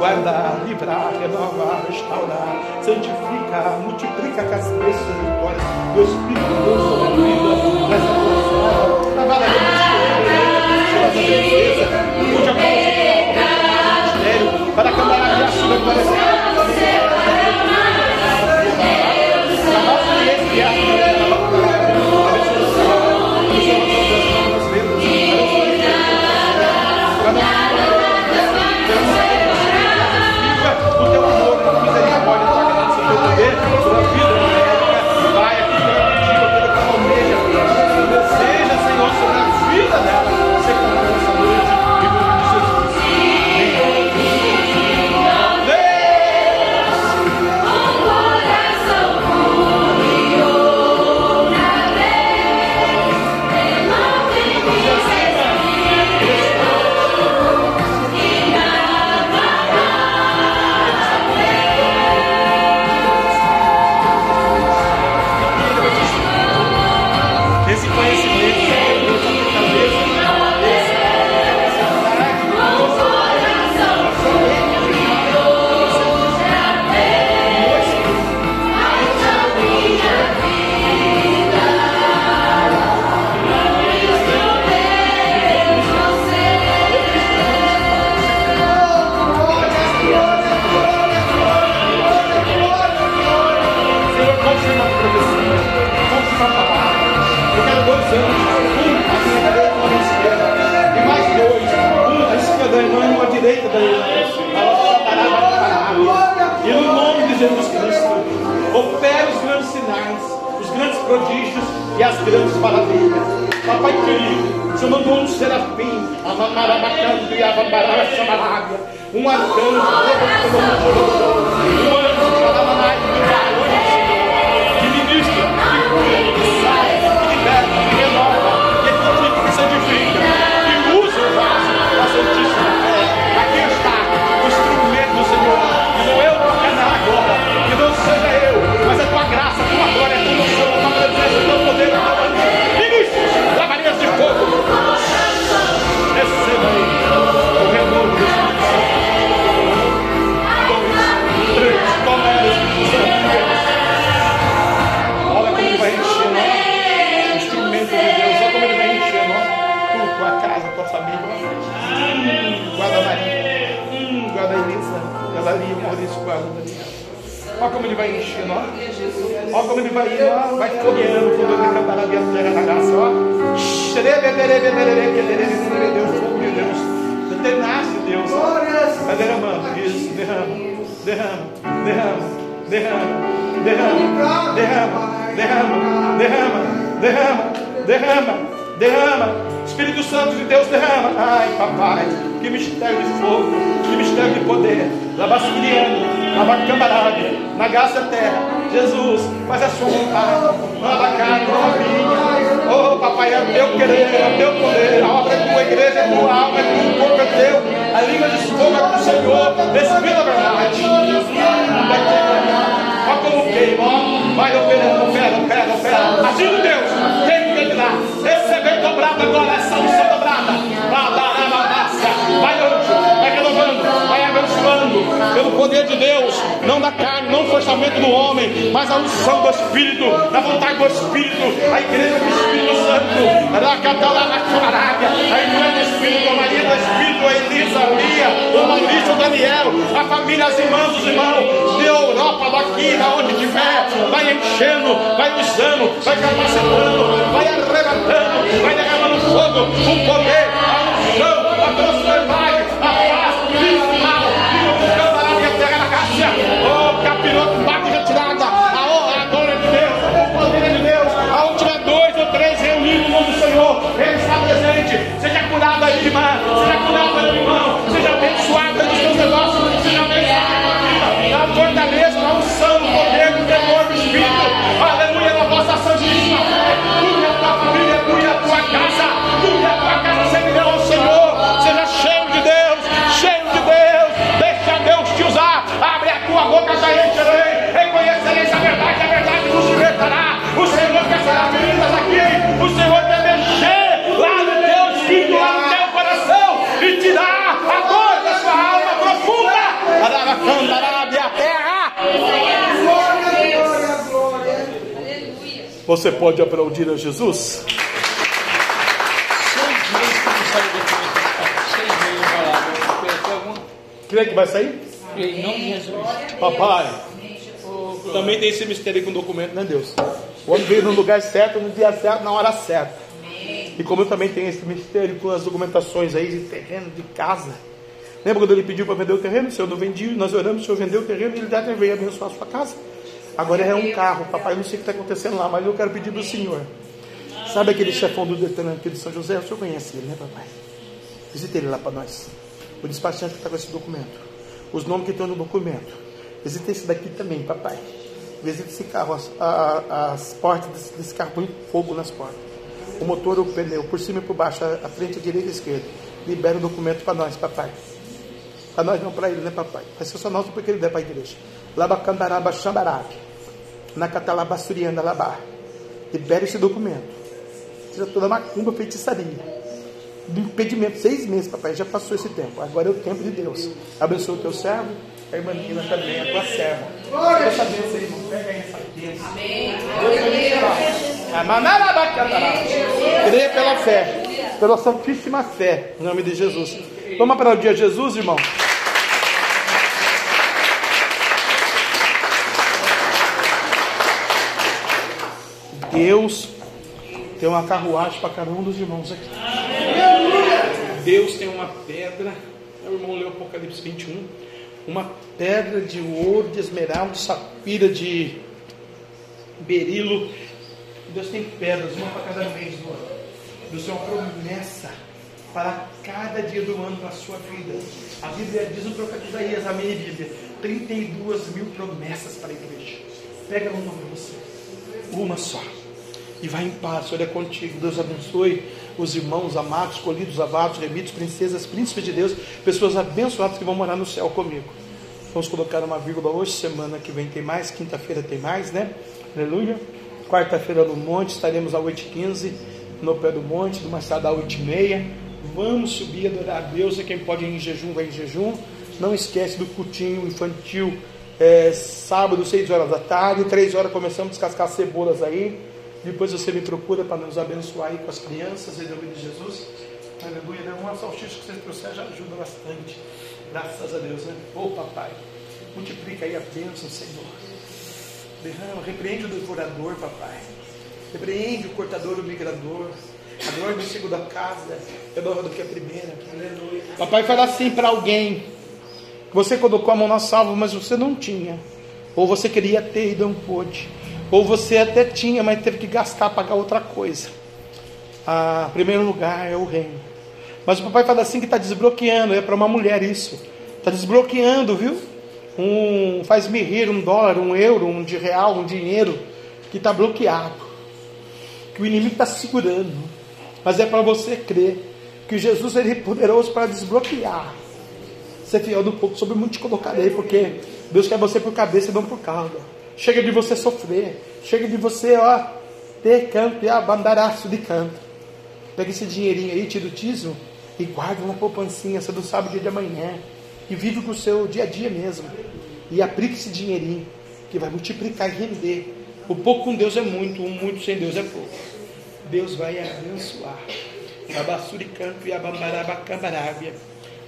guardar, livrar, renovar, restaurar, santificar, multiplica com as misericórdias do Espírito Deus sobre a vida, nessa consola, na maravilha de beleza, cuide a palavra, para que a maravilha se da irmã e uma direita da irmã. E no nome de Jesus Cristo, opera os grandes sinais, os grandes prodígios e as grandes maravilhas. Papai querido, você mandou um serafim, a mamarabacando e a um arcanjo, um anjo, um anjo, Olha como ele vai enchendo, ó. Olha como ele vai indo, ó. Vai folheando quando ele cantar a minha terra da graça, ó. Deus, fogo de Deus. Tenaz de Deus. Vai derramando. Isso, derrama. Derrama. Derrama. Derrama. Derrama. Derrama. Derrama. Derrama. Derrama. Derrama. Derrama. Espírito Santo de Deus derrama. Ai, papai, que mistério de fogo, que mistério de poder. Labasquiriano, labacamarada, na graça terra. Jesus, faz a sua vontade. Labacado, minha. Oh, papai, é teu querer, é teu poder. A obra é tua, a igreja é tua, a alma é tua, o corpo é teu. A língua de fogo é do Senhor. Respira a verdade. Olha como queima, ó. Vai operando, opera, opera, opera. Agindo Deus, quem que dá? Receber dobrado agora, essa unção dobrada. Vai Pelo poder de Deus, não da carne, não forçamento do homem, mas a unção do Espírito, da vontade do Espírito. A igreja do Espírito Santo. A irmã do Espírito, a Maria do Espírito, a Elisa, a Lia, o Maurício, o Daniel, a família, as irmãs, os irmãos, de Europa, daqui, da onde tiver, vai enchendo, vai usando, vai capacitando, vai arrebatando, vai derramando fogo, o poder, a unção, a prosperidade, casa, cuide a tua casa, servirão ao Senhor, seja cheio de Deus, cheio de Deus, deixa Deus te usar, abre a tua boca, já encherei, reconhecereis a verdade, a verdade vos libertará, o Senhor quer ser feridas aqui, o Senhor quer mexer. Lá no teu espírito, lá no teu coração, e tirar a dor da sua alma profunda, Arabacanda, Arábia, a terra. Você pode aplaudir a Jesus? Seis meses que não sai o documento. Seis meses falado. Tem alguma? Crê que vai sair? Em nome de Jesus. Papai, também tem esse mistério com documento, né, Deus? O homem veio no lugar certo, no dia certo, na hora certa. E como eu também tenho esse mistério com as documentações aí de terreno, de casa. Lembra quando ele pediu para vender o terreno? O senhor não vendia, nós oramos, o senhor vendeu o terreno e ele já veio abençoar a sua casa. Agora é um carro, papai, não sei o que está acontecendo lá, mas eu quero pedir do senhor. Sabe aquele chefão do Detran aqui de São José? O senhor conhece ele, né, papai? Visita ele lá para nós. O despachante que está com esse documento. Os nomes que estão no documento. Visita esse daqui também, papai. Visita esse carro. As, as portas desse, desse carro põe fogo nas portas. O motor, o pneu, por cima e por baixo, a, a frente, a direita e a esquerda. Libera o documento para nós, papai. Para nós não, para ele, né, papai? Vai ser só nosso porque ele der para a igreja. Labacandaraba Xambarabe. Na Catalabasturiana Labar. Libera esse documento. Tira toda macumba, feitiçaria do impedimento, seis meses, papai, já passou esse tempo. Agora é o tempo de Deus. Abençoa o teu servo, a irmã Nina também, a tua serva. Essa bênção aí, irmão. Pega essa bênção. Deus abençoe. Amanarabacatará. Crê pela fé, pela santíssima fé, em nome de Jesus. Vamos o dia de Jesus, irmão? Deus tem uma carruagem para cada um dos irmãos aqui. Deus tem uma pedra, o irmão leu Apocalipse 21, uma pedra de ouro, de esmeralda, de safira, de berilo. Deus tem pedras, uma para cada mês do ano. Deus tem uma promessa para cada dia do ano da sua vida. A Bíblia diz no profeta Isaías, amém, Bíblia, 32 mil promessas para a igreja. Pega uma para você, uma só e vai em paz, o Senhor é contigo. Deus abençoe os irmãos amados, escolhidos, avados, remidos, princesas, príncipes de Deus, pessoas abençoadas que vão morar no céu comigo. Vamos colocar uma vírgula hoje, semana que vem tem mais, quinta-feira tem mais, né? Aleluia. Quarta-feira no monte, estaremos às 8h15 no pé do monte, mais tarde às 8h30. Vamos subir adorar a Deus, e quem pode ir em jejum, vai em jejum. Não esquece do cultinho infantil, é, sábado, 6 horas da tarde, 3 horas começamos a descascar cebolas aí. Depois você me procura para nos abençoar aí com as crianças, em nome de Jesus. Aleluia. Né? Uma salsicha que você trouxer já ajuda bastante. Graças a Deus, né? Ô papai. Multiplica aí a bênção, Senhor. Derrama, repreende o devorador, papai. Repreende o cortador, o migrador. A do segundo da casa é maior do que a primeira. Aleluia. Papai fala assim para alguém. Você colocou a mão na salva, mas você não tinha. Ou você queria ter e não pôde. Ou você até tinha, mas teve que gastar, pagar outra coisa. Ah, primeiro lugar é o reino. Mas o papai fala assim que está desbloqueando, é para uma mulher isso. Está desbloqueando, viu? Um, faz-me rir um dólar, um euro, um de real, um dinheiro que está bloqueado. Que o inimigo está segurando. Mas é para você crer que Jesus ele é poderoso para desbloquear. Ser fiel do pouco sobre muito te colocarei, porque Deus quer você por cabeça e não por cauda. Chega de você sofrer. Chega de você, ó, ter canto e abandaraço de canto. Pega esse dinheirinho aí, tira o tiso e guarda uma poupancinha. Você não sabe o dia de amanhã. E vive com o seu dia a dia mesmo. E aplique esse dinheirinho, que vai multiplicar e render. O pouco com Deus é muito, o muito sem Deus é pouco. Deus vai abençoar. Abassuri canto e abambarabacambarábia.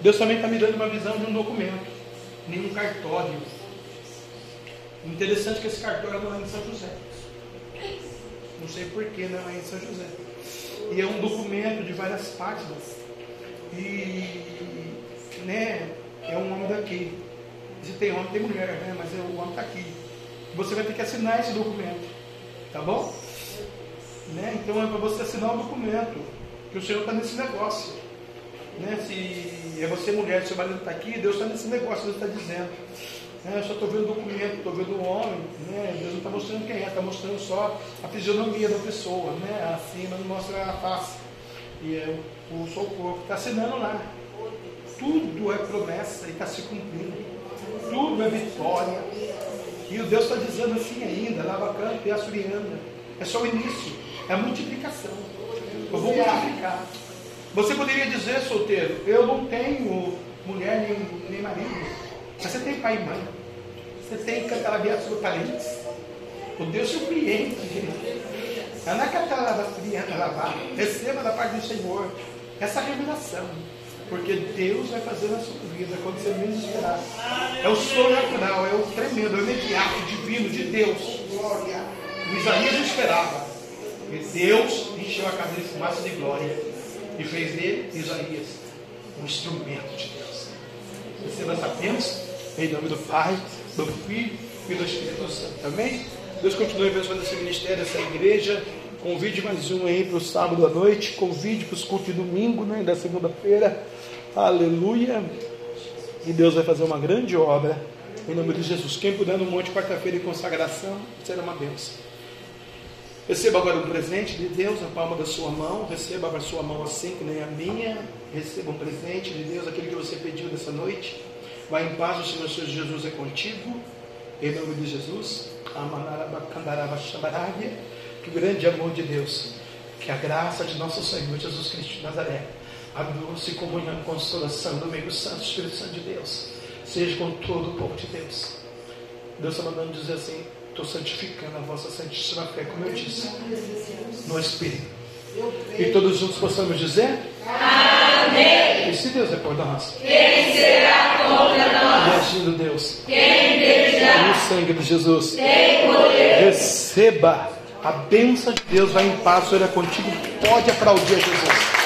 Deus também está me dando uma visão de um documento, nem um cartório. Interessante que esse cartório não é em São José. Não sei porquê não é em São José. E é um documento de várias páginas. E né, é um homem daqui. Se tem homem, tem mulher, né? Mas é, o homem está aqui. Você vai ter que assinar esse documento. Tá bom? Né? Então é para você assinar o documento. Que o Senhor está nesse negócio. Né? Se é você mulher, seu marido está aqui, Deus está nesse negócio, Deus está dizendo. Né? Eu só estou vendo o documento, estou vendo o homem, né? Deus não está mostrando quem é, está mostrando só a fisionomia da pessoa, né? Assim, mas não mostra a face. E é o, o seu corpo. Está assinando lá. Tudo é promessa e está se cumprindo. Tudo é vitória. E o Deus está dizendo assim ainda, Lavacanta e Açuriana. É só o início, é a multiplicação. Eu vou multiplicar. Você poderia dizer, solteiro, eu não tenho mulher nem, nem marido. Mas você tem pai e mãe. Você tem catalabiatos do parentes. O Deus surpreende. Receba da parte do Senhor essa revelação. Porque Deus vai fazer na sua vida quando você menos esperar. É o sobrenatural, é o tremendo, é o imediato divino de Deus. Glória. O Isaías não esperava. E Deus encheu a cabeça de massa de glória e fez dele, Isaías, um instrumento de Deus. Receba essa bênção em nome do Pai, do Filho e do Espírito Santo. Amém? Deus continue abençoando esse ministério, essa igreja. Convide mais um aí para o sábado à noite. Convide para os cultos de domingo, né, da segunda-feira. Aleluia. E Deus vai fazer uma grande obra. Em nome de Jesus. Quem puder no monte quarta-feira de consagração, será uma bênção. Receba agora um presente de Deus na palma da sua mão. Receba a sua mão assim, que nem a minha. Receba um presente de Deus, aquele que você pediu nessa noite. Vai em paz, o Senhor, Senhor Jesus é contigo. Em nome de Jesus. Que o grande amor de Deus, que a graça de nosso Senhor Jesus Cristo de Nazaré a doce comunhão e consolação do meio Santo, Espírito Santo de Deus, seja com todo o povo de Deus. Deus está mandando dizer assim: estou santificando a vossa santíssima fé, como eu disse, no Espírito. E todos juntos possamos dizer: Amém. E se Deus é por nós, quem será contra nós? E agindo Deus, quem? No sangue de Jesus, quem poder? Receba a bênção de Deus, vai em paz, Senhor é contigo. Pode aplaudir a Jesus.